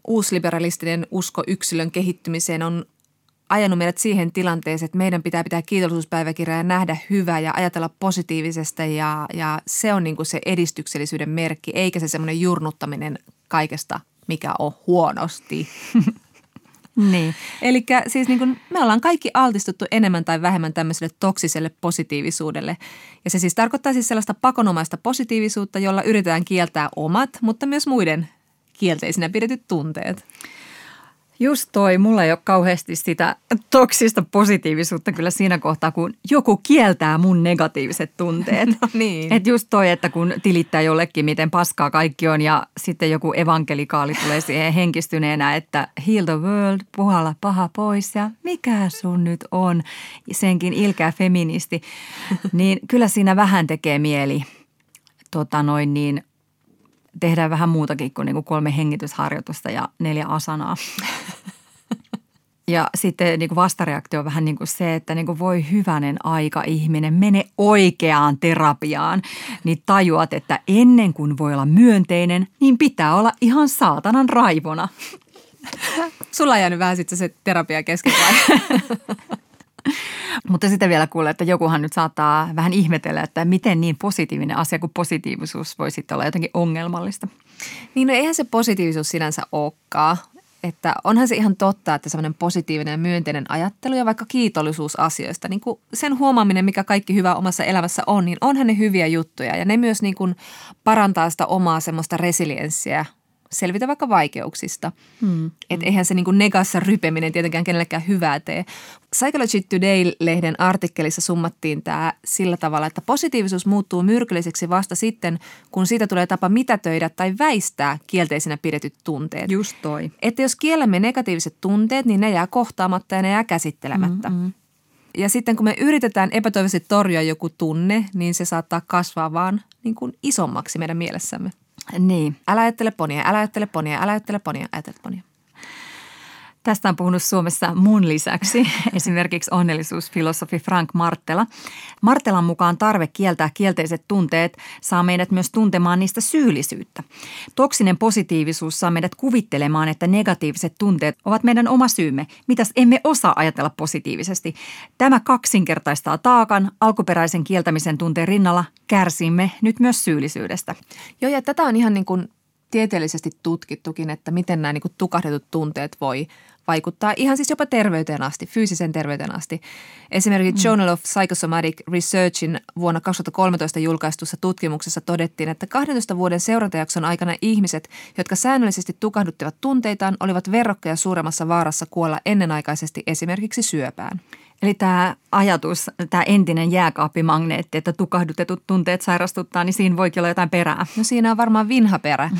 uusliberalistinen usko yksilön kehittymiseen on ajanut meidät siihen tilanteeseen, että meidän pitää pitää kiitollisuuspäiväkirjaa ja nähdä hyvää ja ajatella positiivisesti ja, ja se on niin kuin se edistyksellisyyden merkki, eikä se semmoinen jurnuttaminen kaikesta, mikä on huonosti. Niin. Eli siis niin kuin me ollaan kaikki altistuttu enemmän tai vähemmän tämmöiselle toksiselle positiivisuudelle. Ja se siis tarkoittaa siis sellaista pakonomaista positiivisuutta, jolla yritetään kieltää omat, mutta myös muiden kielteisinä pidetyt tunteet. Just toi, mulla ei ole kauheasti sitä toksista positiivisuutta kyllä siinä kohtaa, kun joku kieltää mun negatiiviset tunteet. No niin. Et just toi, että kun tilittää jollekin, miten paskaa kaikki on ja sitten joku evankelikaali tulee siihen henkistyneenä, että heal the world, puhalla paha pois ja mikä sun nyt on, senkin ilkeä feministi, niin kyllä siinä vähän tekee mieli tota noin niin, tehdään vähän muutakin kuin, niin kuin kolme hengitysharjoitusta ja neljä asanaa. Ja sitten niin kuin vastareaktio on vähän niin kuin se, että niin kuin voi hyvänen aika ihminen, mene oikeaan terapiaan, niin tajuat, että ennen kuin voi olla myönteinen, niin pitää olla ihan saatanan raivona. Sulla on jäänyt vähän sitten se terapia kesken? Mutta sitten vielä kuulee, että jokuhan nyt saattaa vähän ihmetellä, että miten niin positiivinen asia kuin positiivisuus voi sitten olla jotenkin ongelmallista. Niin no eihän se positiivisuus sinänsä olekaan. Että onhan se ihan totta, että semmoinen positiivinen ja myönteinen ajattelu ja vaikka kiitollisuus asioista, niin kuin sen huomaaminen, mikä kaikki hyvä omassa elämässä on, niin onhan ne hyviä juttuja ja ne myös niin kuin parantaa sitä omaa semmoista resilienssiä selvitä vaikka vaikeuksista. Hmm. Että eihän se niin kuin negassa rypeminen tietenkään kenellekään hyvää tee. Psychology Today-lehden artikkelissa summattiin tämä sillä tavalla, että positiivisuus muuttuu myrkylliseksi vasta sitten, kun siitä tulee tapa mitätöidä tai väistää kielteisinä pidetyt tunteet. Just toi. Että jos kiellämme negatiiviset tunteet, niin ne jää kohtaamatta ja ne jää käsittelemättä. Mm-hmm. Ja sitten kun me yritetään epätoivoisesti torjua joku tunne, niin se saattaa kasvaa vaan niin kuin isommaksi meidän mielessämme. Niin. Älä ajattele ponia, älä ajattele ponia, älä ajattele ponia, ajattele ponia. Tästä on puhunut Suomessa mun lisäksi esimerkiksi onnellisuusfilosofi Frank Martela. Martelan mukaan tarve kieltää kielteiset tunteet saa meidät myös tuntemaan niistä syyllisyyttä. Toksinen positiivisuus saa meidät kuvittelemaan, että negatiiviset tunteet ovat meidän oma syymme, mitäs emme osaa ajatella positiivisesti. Tämä kaksinkertaistaa taakan alkuperäisen kieltämisen tunteen rinnalla kärsimme nyt myös syyllisyydestä. Joo ja tätä on ihan niin kuin tieteellisesti tutkittukin, että miten nämä niin tukahdetut tunteet voi vaikuttaa ihan siis jopa terveyteen asti, fyysisen terveyteen asti. Esimerkiksi mm. Journal of Psychosomatic Researchin vuonna 2013 julkaistussa tutkimuksessa todettiin, että 12 vuoden seurantajakson aikana ihmiset, jotka säännöllisesti tukahduttivat tunteitaan, olivat verrokkeja suuremmassa vaarassa kuolla ennenaikaisesti esimerkiksi syöpään. Eli tämä ajatus, tämä entinen jääkaappimagneetti, että tukahdutetut tunteet sairastuttaa, niin siinä voikin olla jotain perää. No siinä on varmaan vinha perä.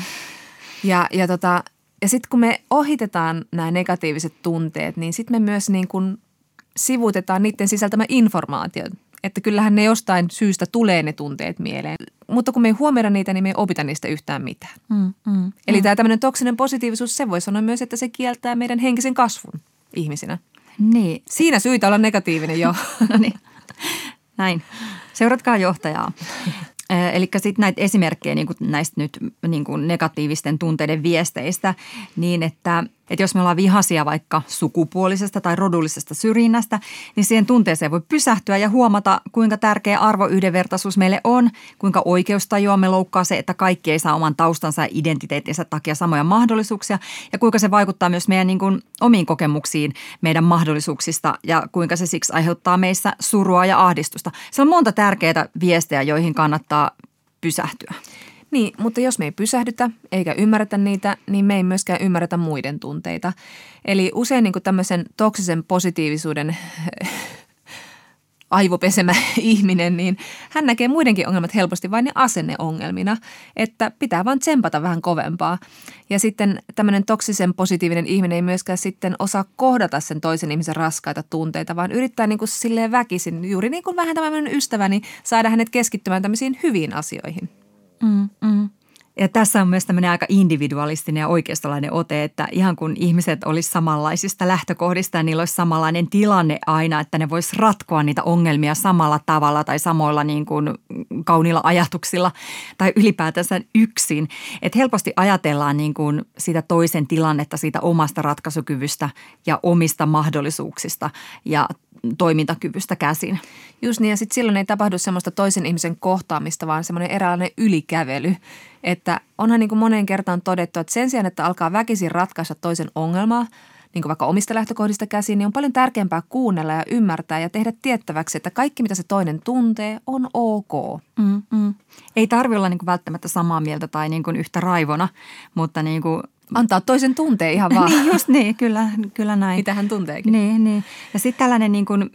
Ja, ja, tota, ja sitten kun me ohitetaan nämä negatiiviset tunteet, niin sitten me myös niin kuin sivuutetaan niiden sisältämä informaatio. Että kyllähän ne jostain syystä tulee ne tunteet mieleen. Mutta kun me ei huomioida niitä, niin me ei opita niistä yhtään mitään. Mm, mm, Eli mm. tämä tämmöinen toksinen positiivisuus, se voi sanoa myös, että se kieltää meidän henkisen kasvun ihmisinä. Niin. Siinä syytä olla negatiivinen jo. no niin. Näin. Seuratkaa johtajaa. Eli sitten näitä esimerkkejä niin näistä nyt niin negatiivisten tunteiden viesteistä, niin että Että jos me ollaan vihasia vaikka sukupuolisesta tai rodullisesta syrjinnästä, niin siihen tunteeseen voi pysähtyä ja huomata, kuinka tärkeä arvo yhdenvertaisuus meille on, kuinka oikeustajua me loukkaa se, että kaikki ei saa oman taustansa ja identiteettinsä takia samoja mahdollisuuksia ja kuinka se vaikuttaa myös meidän niin kuin omiin kokemuksiin meidän mahdollisuuksista ja kuinka se siksi aiheuttaa meissä surua ja ahdistusta. Se on monta tärkeää viestejä, joihin kannattaa pysähtyä. Niin, mutta jos me ei pysähdytä eikä ymmärretä niitä, niin me ei myöskään ymmärretä muiden tunteita. Eli usein niin kuin tämmöisen toksisen positiivisuuden aivopesemä ihminen, niin hän näkee muidenkin ongelmat helposti vain ne asenneongelmina, että pitää vain tsempata vähän kovempaa. Ja sitten tämmöinen toksisen positiivinen ihminen ei myöskään sitten osaa kohdata sen toisen ihmisen raskaita tunteita, vaan yrittää niin kuin silleen väkisin, juuri niin kuin vähän tämmöinen ystäväni, saada hänet keskittymään tämmöisiin hyviin asioihin. Mm, mm. Ja tässä on myös tämmöinen aika individualistinen ja oikeistolainen ote, että ihan kun ihmiset olisi samanlaisista lähtökohdista ja niillä olisi samanlainen tilanne aina, että ne vois ratkoa niitä ongelmia samalla tavalla tai samoilla niin kuin kauniilla ajatuksilla tai ylipäätänsä yksin. Että helposti ajatellaan niin kuin sitä toisen tilannetta, siitä omasta ratkaisukyvystä ja omista mahdollisuuksista ja toimintakyvystä käsin. Just niin, ja sitten silloin ei tapahdu semmoista toisen ihmisen kohtaamista, vaan semmoinen eräänlainen ylikävely. Että onhan niin kuin moneen kertaan todettu, että sen sijaan, että alkaa väkisin ratkaista toisen ongelmaa, niin kuin vaikka omista lähtökohdista käsin, niin on paljon tärkeämpää kuunnella ja ymmärtää ja tehdä tiettäväksi, että kaikki mitä se toinen tuntee on ok. Mm, mm. Ei tarvitse olla niin kuin välttämättä samaa mieltä tai niin kuin yhtä raivona, mutta niin kuin Antaa toisen tunteen ihan vaan. niin just niin, kyllä, kyllä näin. Mitä hän tunteekin. Niin, niin. Ja sitten tällainen, niin kuin,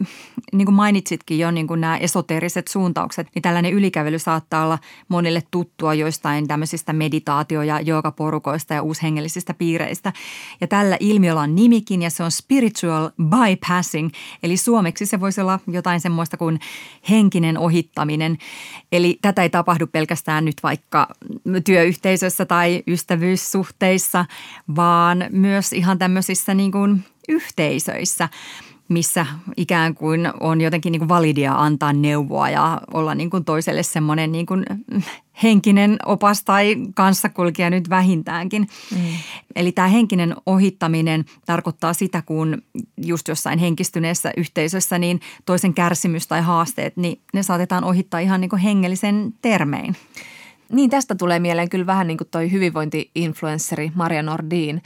niin kuin mainitsitkin jo, niin kuin nämä esoteeriset suuntaukset, niin tällainen ylikävely saattaa olla monille tuttua joistain tämmöisistä meditaatio- ja joogaporukoista ja uushengellisistä piireistä. Ja tällä ilmiöllä on nimikin ja se on spiritual bypassing, eli suomeksi se voisi olla jotain semmoista kuin henkinen ohittaminen. Eli tätä ei tapahdu pelkästään nyt vaikka työyhteisössä tai ystävyyssuhteissa, vaan myös ihan tämmöisissä niin kuin yhteisöissä missä ikään kuin on jotenkin niin kuin validia antaa neuvoa ja olla niin kuin toiselle semmoinen niin kuin henkinen opas tai kanssakulkija nyt vähintäänkin. Mm. Eli tämä henkinen ohittaminen tarkoittaa sitä, kun just jossain henkistyneessä yhteisössä niin toisen kärsimys tai haasteet, niin ne saatetaan ohittaa ihan niin kuin hengellisen termein. Niin, tästä tulee mieleen kyllä vähän niin kuin toi hyvinvointi-influenssari Maria Nordin.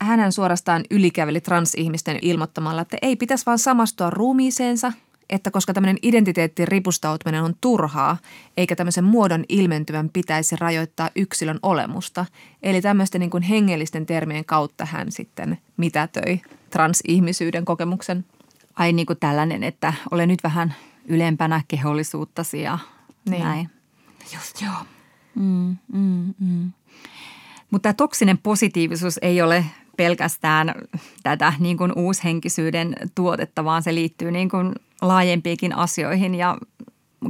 Hänhän suorastaan ylikäveli transihmisten ilmoittamalla, että ei pitäisi vaan samastua ruumiiseensa, että koska tämmöinen identiteettiin ripustautuminen on turhaa, eikä tämmöisen muodon ilmentyvän pitäisi rajoittaa yksilön olemusta. Eli tämmöisten niin kuin hengellisten termien kautta hän sitten mitätöi transihmisyyden kokemuksen. Ai niin kuin tällainen, että ole nyt vähän ylempänä kehollisuuttasi ja niin. näin. Just joo. Mm, mm, mm. Mutta tämä toksinen positiivisuus ei ole pelkästään tätä niin kuin uushenkisyyden tuotetta, vaan se liittyy niin kuin laajempiinkin asioihin ja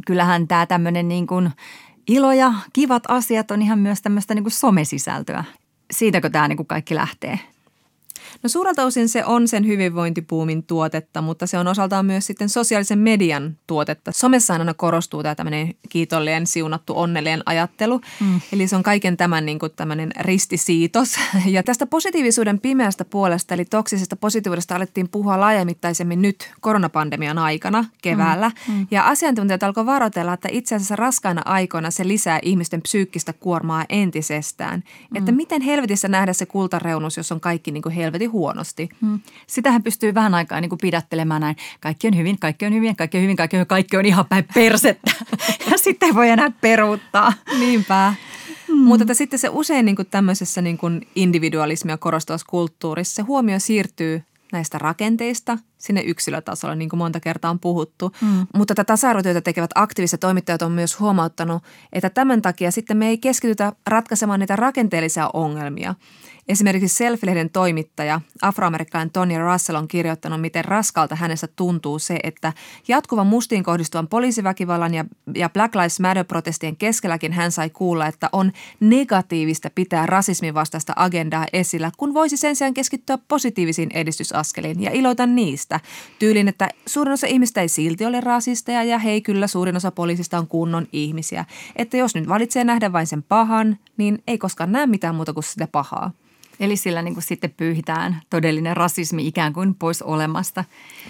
kyllähän tämä tämmöinen niin kuin ilo ja kivat asiat on ihan myös tämmöistä niin kuin somesisältöä. Siitäkö tämä niin kuin kaikki lähtee? No suurelta osin se on sen hyvinvointipuumin tuotetta, mutta se on osaltaan myös sitten sosiaalisen median tuotetta. Somessa aina korostuu tämä tämmöinen kiitollinen, siunattu, onnellinen ajattelu. Mm. Eli se on kaiken tämän niin kuin tämmöinen ristisiitos. Ja tästä positiivisuuden pimeästä puolesta, eli toksisesta positiivisuudesta alettiin puhua laajamittaisemmin nyt koronapandemian aikana keväällä. Mm. Mm. Ja asiantuntijat alkoi varoitella, että itse asiassa raskaina aikoina se lisää ihmisten psyykkistä kuormaa entisestään. Mm. Että miten helvetissä nähdä se kultareunus, jos on kaikki niin kuin helvetin tosi huonosti. Hmm. Sitähän pystyy vähän aikaa niin kuin pidättelemään näin. Kaikki on hyvin, kaikki on hyvin, kaikki on hyvin, kaikki on, kaikki on ihan päin persettä. ja sitten voi enää peruuttaa. Niinpä. Hmm. Mutta että sitten se usein niin kuin tämmöisessä niin kuin individualismia korostavassa kulttuurissa se huomio siirtyy näistä rakenteista sinne yksilötasolle, niin kuin monta kertaa on puhuttu. Mm. Mutta tätä tasa-arvotyötä tekevät aktiiviset toimittajat on myös huomauttanut, että tämän takia sitten me ei keskitytä ratkaisemaan niitä rakenteellisia ongelmia. Esimerkiksi Self-lehden toimittaja, afroamerikkalainen Tony Russell on kirjoittanut, miten raskalta hänestä tuntuu se, että jatkuvan mustiin kohdistuvan poliisiväkivallan ja, ja Black Lives Matter-protestien keskelläkin hän sai kuulla, että on negatiivista pitää rasismin vastaista agendaa esillä, kun voisi sen sijaan keskittyä positiivisiin edistysaskeliin ja iloita niistä. Tyylin, että suurin osa ihmistä ei silti ole rasisteja ja hei kyllä suurin osa poliisista on kunnon ihmisiä. Että jos nyt valitsee nähdä vain sen pahan, niin ei koskaan näe mitään muuta kuin sitä pahaa. Eli sillä niin kuin sitten pyyhitään todellinen rasismi ikään kuin pois olemasta.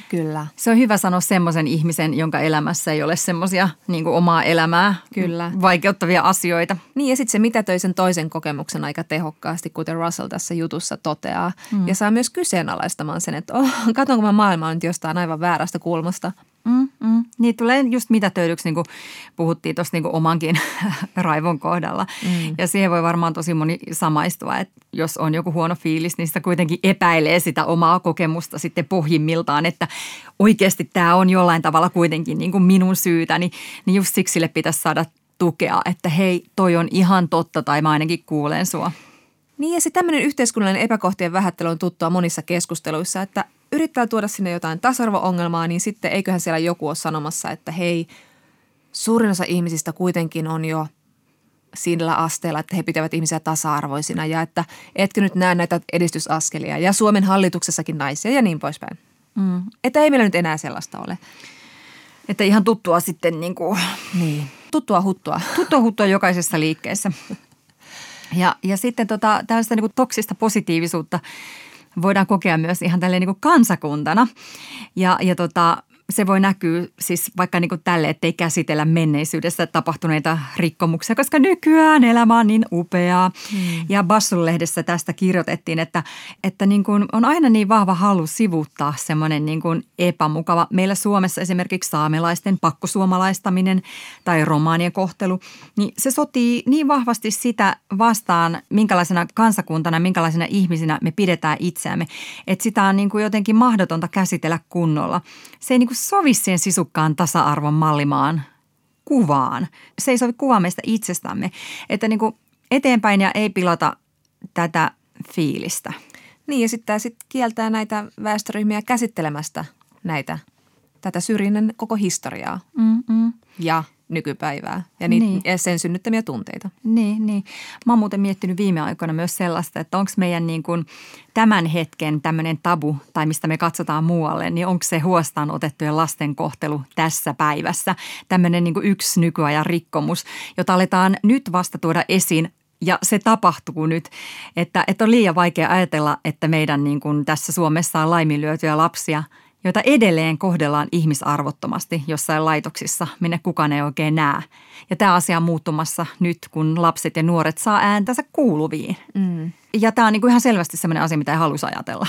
Kyllä. Se on hyvä sanoa semmoisen ihmisen, jonka elämässä ei ole semmoisia niin omaa elämää Kyllä. vaikeuttavia asioita. Niin ja sitten se mitätöi sen toisen kokemuksen aika tehokkaasti, kuten Russell tässä jutussa toteaa. Mm. Ja saa myös kyseenalaistamaan sen, että oh, katsonko mä maailmaa nyt jostain aivan väärästä kulmasta. Mm, mm. Niin tulee just mitätöidyksi, niin kuin puhuttiin tuossa niin omankin raivon kohdalla. Mm. Ja siihen voi varmaan tosi moni samaistua, että jos on joku huono fiilis, niin sitä kuitenkin epäilee sitä omaa kokemusta sitten pohjimmiltaan, että oikeasti tämä on jollain tavalla kuitenkin niin kuin minun syytäni. Niin just siksi sille pitäisi saada tukea, että hei, toi on ihan totta tai mä ainakin kuulen sua. Niin ja se tämmöinen yhteiskunnallinen epäkohtien vähättely on tuttua monissa keskusteluissa, että yrittää tuoda sinne jotain tasa-arvo-ongelmaa, niin sitten eiköhän siellä joku ole sanomassa, että hei, suurin osa ihmisistä kuitenkin on jo sillä asteella, että he pitävät ihmisiä tasa-arvoisina ja että etkö nyt näe näitä edistysaskelia ja Suomen hallituksessakin naisia ja niin poispäin. Mm. Että ei meillä nyt enää sellaista ole. Että ihan tuttua sitten niin kuin... Niin, tuttua huttua. Tuttua huttua jokaisessa liikkeessä. Ja, ja sitten tota, tällaista niin toksista positiivisuutta voidaan kokea myös ihan tälleen niin kansakuntana. Ja, ja tota, se voi näkyä siis vaikka niin kuin tälle, ettei käsitellä menneisyydessä tapahtuneita rikkomuksia, koska nykyään elämä on niin upeaa. Hmm. Ja Bassul-lehdessä tästä kirjoitettiin, että, että niin kuin on aina niin vahva halu sivuuttaa semmoinen niin kuin epämukava. Meillä Suomessa esimerkiksi saamelaisten pakkosuomalaistaminen tai romaanien kohtelu, niin se sotii niin vahvasti sitä vastaan, minkälaisena kansakuntana, minkälaisena ihmisinä me pidetään itseämme, että sitä on niin kuin jotenkin mahdotonta käsitellä kunnolla. Se ei niin kuin sovi siihen sisukkaan tasa-arvon mallimaan kuvaan. Se ei sovi kuvaa meistä itsestämme. Että niin kuin eteenpäin ja ei pilata tätä fiilistä. Niin ja sitten sit kieltää näitä väestöryhmiä käsittelemästä näitä, tätä syrjinnän koko historiaa Mm-mm. ja nykypäivää ja, niitä, niin. ja sen synnyttämiä tunteita. Niin, niin. Mä oon muuten miettinyt viime aikoina myös sellaista, että onko meidän niin kuin tämän hetken tämmöinen tabu tai mistä me katsotaan muualle, niin onko se huostaan otettujen lasten kohtelu tässä päivässä tämmöinen niin kuin yksi nykyajan rikkomus, jota aletaan nyt vasta tuoda esiin ja se tapahtuu nyt, että, että on liian vaikea ajatella, että meidän niin kuin tässä Suomessa on laiminlyötyjä lapsia – joita edelleen kohdellaan ihmisarvottomasti jossain laitoksissa, minne kukaan ei oikein näe. Ja tämä asia on muuttumassa nyt, kun lapset ja nuoret saa ääntänsä kuuluviin. Mm. Ja tämä on niin kuin ihan selvästi sellainen asia, mitä ei haluaisi ajatella.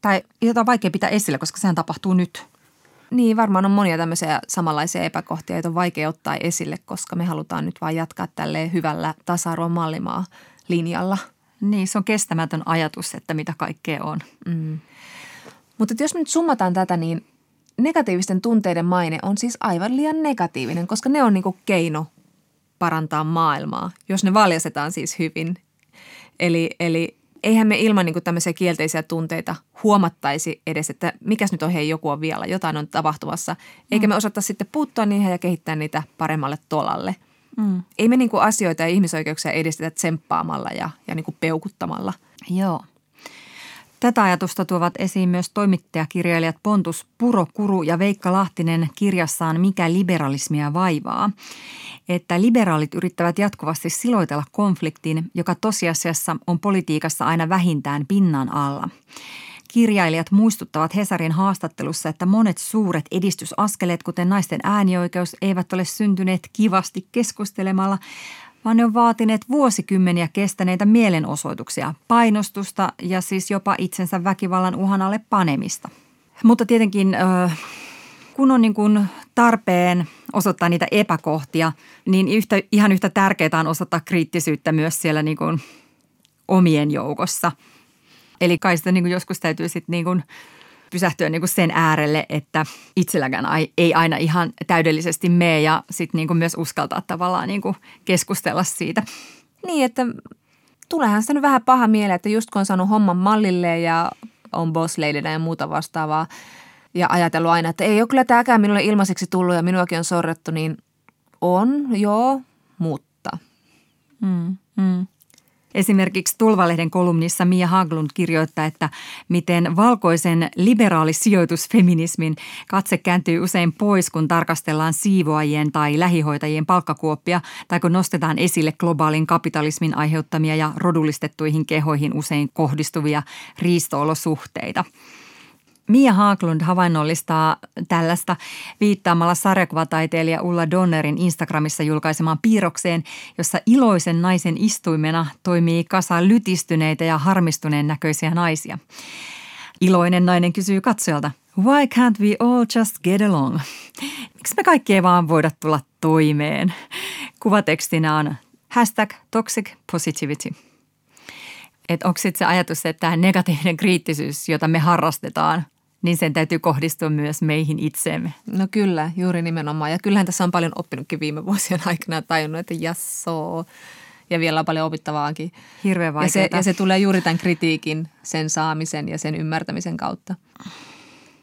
Tai jota on vaikea pitää esillä, koska sehän tapahtuu nyt. Niin, varmaan on monia tämmöisiä samanlaisia epäkohtia, joita on vaikea ottaa esille, koska me halutaan nyt vain jatkaa tälle hyvällä tasa-arvon mallimaa linjalla. Niin, se on kestämätön ajatus, että mitä kaikkea on. Mm. Mutta jos nyt summataan tätä, niin negatiivisten tunteiden maine on siis aivan liian negatiivinen, koska ne on niinku keino parantaa maailmaa, jos ne valjastetaan siis hyvin. Eli, eli eihän me ilman niinku tämmöisiä kielteisiä tunteita huomattaisi edes, että mikäs nyt on hei joku on vielä, jotain on tapahtumassa. Eikä mm. me osata sitten puuttua niihin ja kehittää niitä paremmalle tolalle. Mm. Ei me niinku asioita ja ihmisoikeuksia edistetä tsemppaamalla ja, ja niinku peukuttamalla. Joo. Tätä ajatusta tuovat esiin myös toimittajakirjailijat Pontus Purokuru ja Veikka Lahtinen kirjassaan Mikä liberalismia vaivaa. Että liberaalit yrittävät jatkuvasti siloitella konfliktin, joka tosiasiassa on politiikassa aina vähintään pinnan alla. Kirjailijat muistuttavat Hesarin haastattelussa, että monet suuret edistysaskeleet, kuten naisten äänioikeus, eivät ole syntyneet kivasti keskustelemalla, vaan ne on vaatineet vuosikymmeniä kestäneitä mielenosoituksia, painostusta ja siis jopa itsensä väkivallan uhan alle panemista. Mutta tietenkin kun on niin kuin tarpeen osoittaa niitä epäkohtia, niin yhtä, ihan yhtä tärkeää on osoittaa kriittisyyttä myös siellä niin kuin omien joukossa. Eli kai sitä niin kuin joskus täytyy sitten niin pysähtyä niin kuin sen äärelle, että itselläkään ei aina ihan täydellisesti mene ja sitten niin kuin myös uskaltaa tavallaan niin kuin keskustella siitä. Niin, että tuleehan sitä nyt vähän paha mieleen, että just kun on saanut homman mallille ja on boss ja muuta vastaavaa ja ajatellut aina, että ei ole kyllä tämäkään minulle ilmaiseksi tullut ja minuakin on sorrettu, niin on, joo, mutta. Mm, mm. Esimerkiksi Tulvalehden kolumnissa Mia Haglund kirjoittaa, että miten valkoisen liberaalisijoitusfeminismin katse kääntyy usein pois, kun tarkastellaan siivoajien tai lähihoitajien palkkakuoppia tai kun nostetaan esille globaalin kapitalismin aiheuttamia ja rodullistettuihin kehoihin usein kohdistuvia riistoolosuhteita. Mia Haaklund havainnollistaa tällaista viittaamalla sarjakuvataiteilija Ulla Donnerin Instagramissa julkaisemaan piirrokseen, jossa iloisen naisen istuimena toimii kasa lytistyneitä ja harmistuneen näköisiä naisia. Iloinen nainen kysyy katsojalta, why can't we all just get along? Miksi me kaikki ei vaan voida tulla toimeen? Kuvatekstinä on hashtag toxic positivity – että onko sitten se ajatus, että tämä negatiivinen kriittisyys, jota me harrastetaan, niin sen täytyy kohdistua myös meihin itseemme. No kyllä, juuri nimenomaan. Ja kyllähän tässä on paljon oppinutkin viime vuosien aikana ja tajunnut, että jassoo. Ja vielä on paljon opittavaakin. Hirveän ja se, ja se tulee juuri tämän kritiikin, sen saamisen ja sen ymmärtämisen kautta.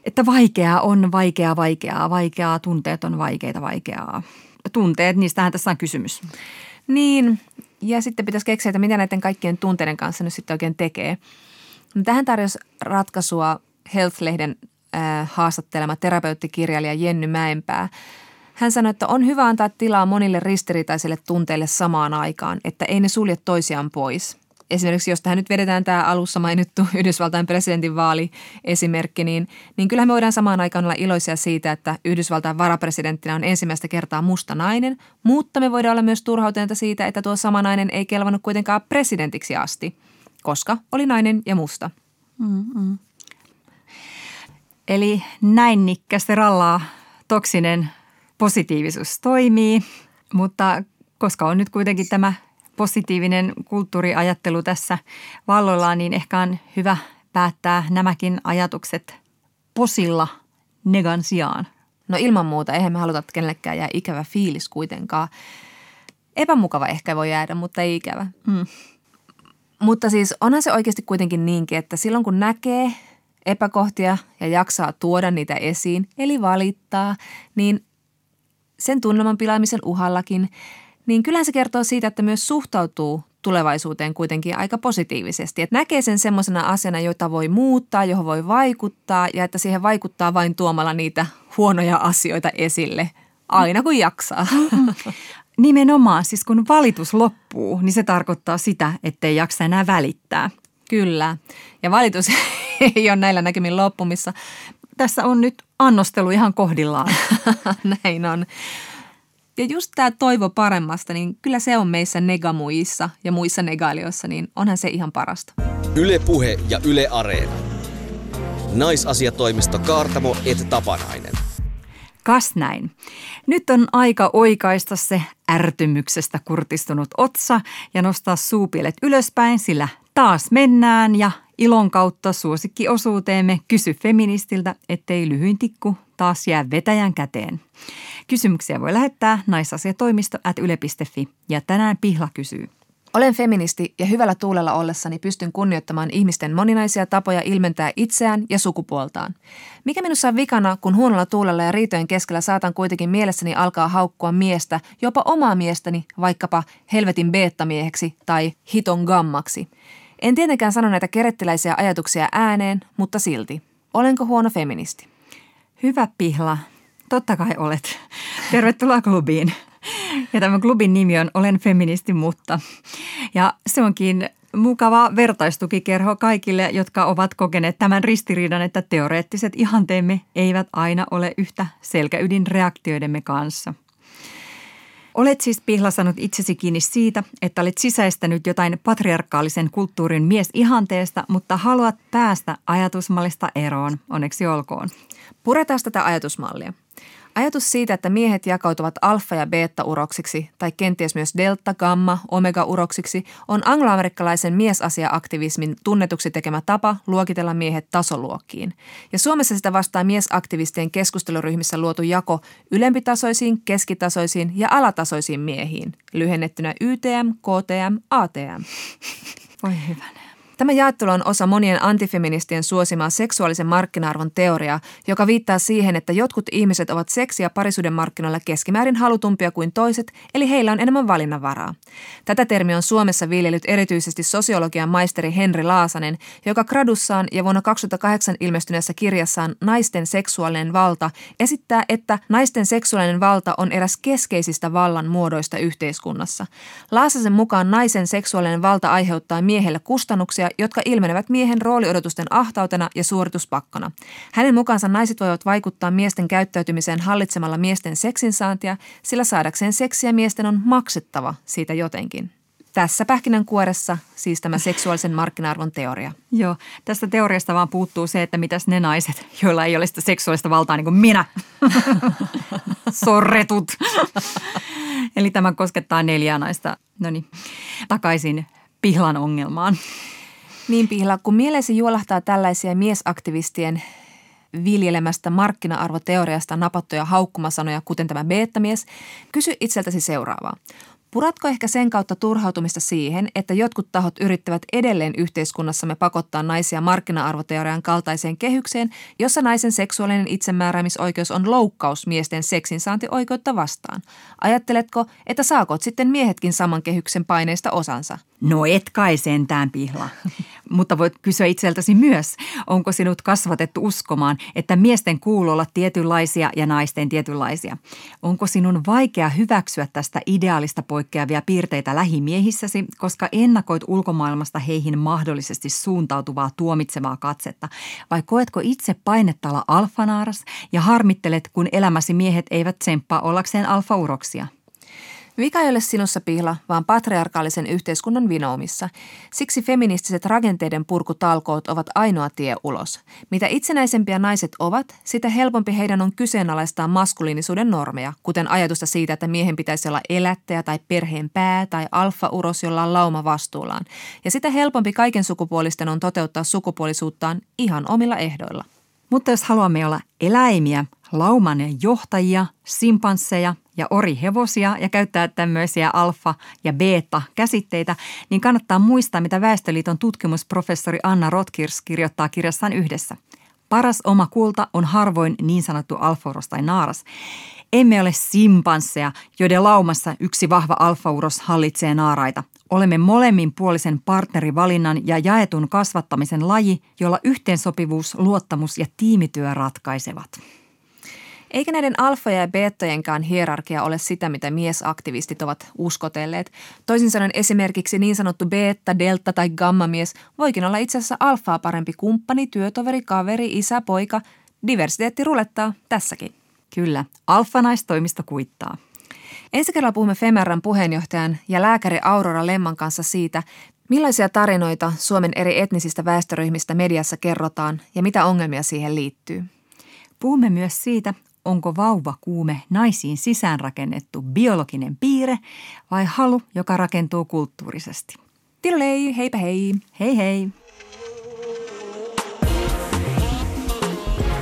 Että vaikeaa on vaikeaa, vaikeaa, vaikeaa, tunteet on vaikeita, vaikeaa. Tunteet, niistähän tässä on kysymys. Niin, ja sitten pitäisi keksiä, että mitä näiden kaikkien tunteiden kanssa nyt sitten oikein tekee. No, tähän tarjosi ratkaisua Health-lehden äh, haastattelema terapeuttikirjailija Jenny Mäenpää. Hän sanoi, että on hyvä antaa tilaa monille ristiriitaisille tunteille samaan aikaan, että ei ne sulje toisiaan pois. Esimerkiksi jos tähän nyt vedetään tämä alussa mainittu Yhdysvaltain presidentinvaali esimerkki, niin, niin kyllähän me voidaan samaan aikaan olla iloisia siitä, että Yhdysvaltain varapresidenttinä on ensimmäistä kertaa musta nainen, mutta me voidaan olla myös turhautuneita siitä, että tuo sama nainen ei kelvannut kuitenkaan presidentiksi asti, koska oli nainen ja musta. Mm-mm. Eli näin nikkästi rallaa toksinen positiivisuus toimii, mutta koska on nyt kuitenkin tämä positiivinen kulttuuriajattelu tässä vallollaan, niin ehkä on hyvä päättää nämäkin ajatukset posilla negan sijaan. No ilman muuta, eihän me haluta, että kenellekään jää ikävä fiilis kuitenkaan. Epämukava ehkä voi jäädä, mutta ei ikävä. Hmm. Mutta siis onhan se oikeasti kuitenkin niinkin, että silloin kun näkee epäkohtia ja jaksaa tuoda niitä esiin, eli valittaa, niin sen tunnelman pilaamisen uhallakin, niin kyllähän se kertoo siitä, että myös suhtautuu tulevaisuuteen kuitenkin aika positiivisesti. Että näkee sen semmoisena asiana, jota voi muuttaa, johon voi vaikuttaa ja että siihen vaikuttaa vain tuomalla niitä huonoja asioita esille aina kun jaksaa. Nimenomaan, siis kun valitus loppuu, niin se tarkoittaa sitä, ettei jaksa enää välittää. Kyllä, ja valitus ei ole näillä näkymin loppumissa. Tässä on nyt annostelu ihan kohdillaan. Näin on. Ja just tämä toivo paremmasta, niin kyllä se on meissä negamuissa ja muissa negailioissa, niin onhan se ihan parasta. Yle Puhe ja Yle Areena. Naisasiatoimisto Kaartamo et Tapanainen. Kas näin. Nyt on aika oikaista se ärtymyksestä kurtistunut otsa ja nostaa suupielet ylöspäin, sillä taas mennään ja ilon kautta suosikkiosuuteemme kysy feministiltä, ettei lyhyin tikku taas jää vetäjän käteen. Kysymyksiä voi lähettää naisasiatoimisto at yle.fi ja tänään Pihla kysyy. Olen feministi ja hyvällä tuulella ollessani pystyn kunnioittamaan ihmisten moninaisia tapoja ilmentää itseään ja sukupuoltaan. Mikä minussa on vikana, kun huonolla tuulella ja riitojen keskellä saatan kuitenkin mielessäni alkaa haukkua miestä, jopa omaa miestäni, vaikkapa helvetin beettamieheksi tai hiton gammaksi. En tietenkään sano näitä kerettiläisiä ajatuksia ääneen, mutta silti. Olenko huono feministi? Hyvä Pihla, totta kai olet. Tervetuloa klubiin. Ja tämän klubin nimi on Olen feministi, mutta. Ja se onkin mukava vertaistukikerho kaikille, jotka ovat kokeneet tämän ristiriidan, että teoreettiset ihanteemme eivät aina ole yhtä selkäydin reaktioidemme kanssa – Olet siis pihlasannut itsesi kiinni siitä, että olet sisäistänyt jotain patriarkaalisen kulttuurin miesihanteesta, mutta haluat päästä ajatusmallista eroon. Onneksi olkoon. Puretaan tätä ajatusmallia. Ajatus siitä, että miehet jakautuvat alfa- ja beta-uroksiksi tai kenties myös delta, gamma, omega-uroksiksi on angloamerikkalaisen miesasia-aktivismin tunnetuksi tekemä tapa luokitella miehet tasoluokkiin. Ja Suomessa sitä vastaa miesaktivistien keskusteluryhmissä luotu jako ylempitasoisiin, keskitasoisiin ja alatasoisiin miehiin, lyhennettynä YTM, KTM, ATM. Voi hyvänä. Tämä jaottelu on osa monien antifeministien suosimaa seksuaalisen markkina-arvon teoriaa, joka viittaa siihen, että jotkut ihmiset ovat seksi- ja parisuuden markkinoilla keskimäärin halutumpia kuin toiset, eli heillä on enemmän valinnanvaraa. Tätä termiä on Suomessa viljellyt erityisesti sosiologian maisteri Henri Laasanen, joka gradussaan ja vuonna 2008 ilmestyneessä kirjassaan Naisten seksuaalinen valta esittää, että naisten seksuaalinen valta on eräs keskeisistä vallan muodoista yhteiskunnassa. Laasasen mukaan naisen seksuaalinen valta aiheuttaa miehelle kustannuksia, jotka ilmenevät miehen rooliodotusten ahtautena ja suorituspakkona. Hänen mukaansa naiset voivat vaikuttaa miesten käyttäytymiseen hallitsemalla miesten seksinsaantia, sillä saadakseen seksiä miesten on maksettava siitä jotenkin. Tässä pähkinänkuoressa siis tämä seksuaalisen markkina-arvon teoria. Joo, tästä teoriasta vaan puuttuu se, että mitäs ne naiset, joilla ei ole sitä seksuaalista valtaa niin kuin minä. Sorretut. Eli tämä koskettaa neljää naista. No niin, takaisin pihlan ongelmaan. Niin Pihla, kun mieleesi juolahtaa tällaisia miesaktivistien viljelemästä markkina-arvoteoriasta napattuja haukkumasanoja, kuten tämä beettamies, kysy itseltäsi seuraavaa. Puratko ehkä sen kautta turhautumista siihen, että jotkut tahot yrittävät edelleen yhteiskunnassamme pakottaa naisia markkina-arvoteorian kaltaiseen kehykseen, jossa naisen seksuaalinen itsemääräämisoikeus on loukkaus miesten seksinsaantioikeutta vastaan? Ajatteletko, että saakot sitten miehetkin saman kehyksen paineista osansa? No et kai sentään pihla. Mutta voit kysyä itseltäsi myös, onko sinut kasvatettu uskomaan, että miesten kuuluu olla tietynlaisia ja naisten tietynlaisia? Onko sinun vaikea hyväksyä tästä ideaalista poikkeavia piirteitä lähimiehissäsi, koska ennakoit ulkomaailmasta heihin mahdollisesti suuntautuvaa tuomitsevaa katsetta? Vai koetko itse painetta olla alfanaaras ja harmittelet, kun elämäsi miehet eivät tsemppaa ollakseen alfauroksia? Vika ei ole sinussa pihla, vaan patriarkaalisen yhteiskunnan vinoumissa. Siksi feministiset rakenteiden purkutalkoot ovat ainoa tie ulos. Mitä itsenäisempiä naiset ovat, sitä helpompi heidän on kyseenalaistaa maskuliinisuuden normeja, kuten ajatusta siitä, että miehen pitäisi olla elättäjä tai perheen pää tai alfa-uros, jolla on lauma vastuullaan. Ja sitä helpompi kaiken sukupuolisten on toteuttaa sukupuolisuuttaan ihan omilla ehdoilla. Mutta jos haluamme olla eläimiä, lauman johtajia, simpansseja ja orihevosia ja käyttää tämmöisiä alfa- ja beta-käsitteitä, niin kannattaa muistaa, mitä Väestöliiton tutkimusprofessori Anna Rotkirs kirjoittaa kirjassaan yhdessä. Paras oma kulta on harvoin niin sanottu alfauros tai naaras. Emme ole simpansseja, joiden laumassa yksi vahva alfauros hallitsee naaraita. Olemme molemminpuolisen partnerivalinnan ja jaetun kasvattamisen laji, jolla yhteensopivuus, luottamus ja tiimityö ratkaisevat. Eikä näiden alfa- ja beettojenkaan hierarkia ole sitä, mitä miesaktivistit ovat uskotelleet. Toisin sanoen esimerkiksi niin sanottu beta, delta tai gamma-mies voikin olla itse asiassa alfaa parempi kumppani, työtoveri, kaveri, isä, poika. Diversiteetti rulettaa tässäkin. Kyllä, alfanaistoimisto kuittaa. Ensi kerralla puhumme Femerran puheenjohtajan ja lääkäri Aurora Lemman kanssa siitä, millaisia tarinoita Suomen eri etnisistä väestöryhmistä mediassa kerrotaan ja mitä ongelmia siihen liittyy. Puhumme myös siitä, onko vauva kuume naisiin sisäänrakennettu biologinen piirre vai halu, joka rakentuu kulttuurisesti. Tilei, heipä hei. Hei hei.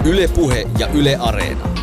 Yle Puhe ja Yle Areena.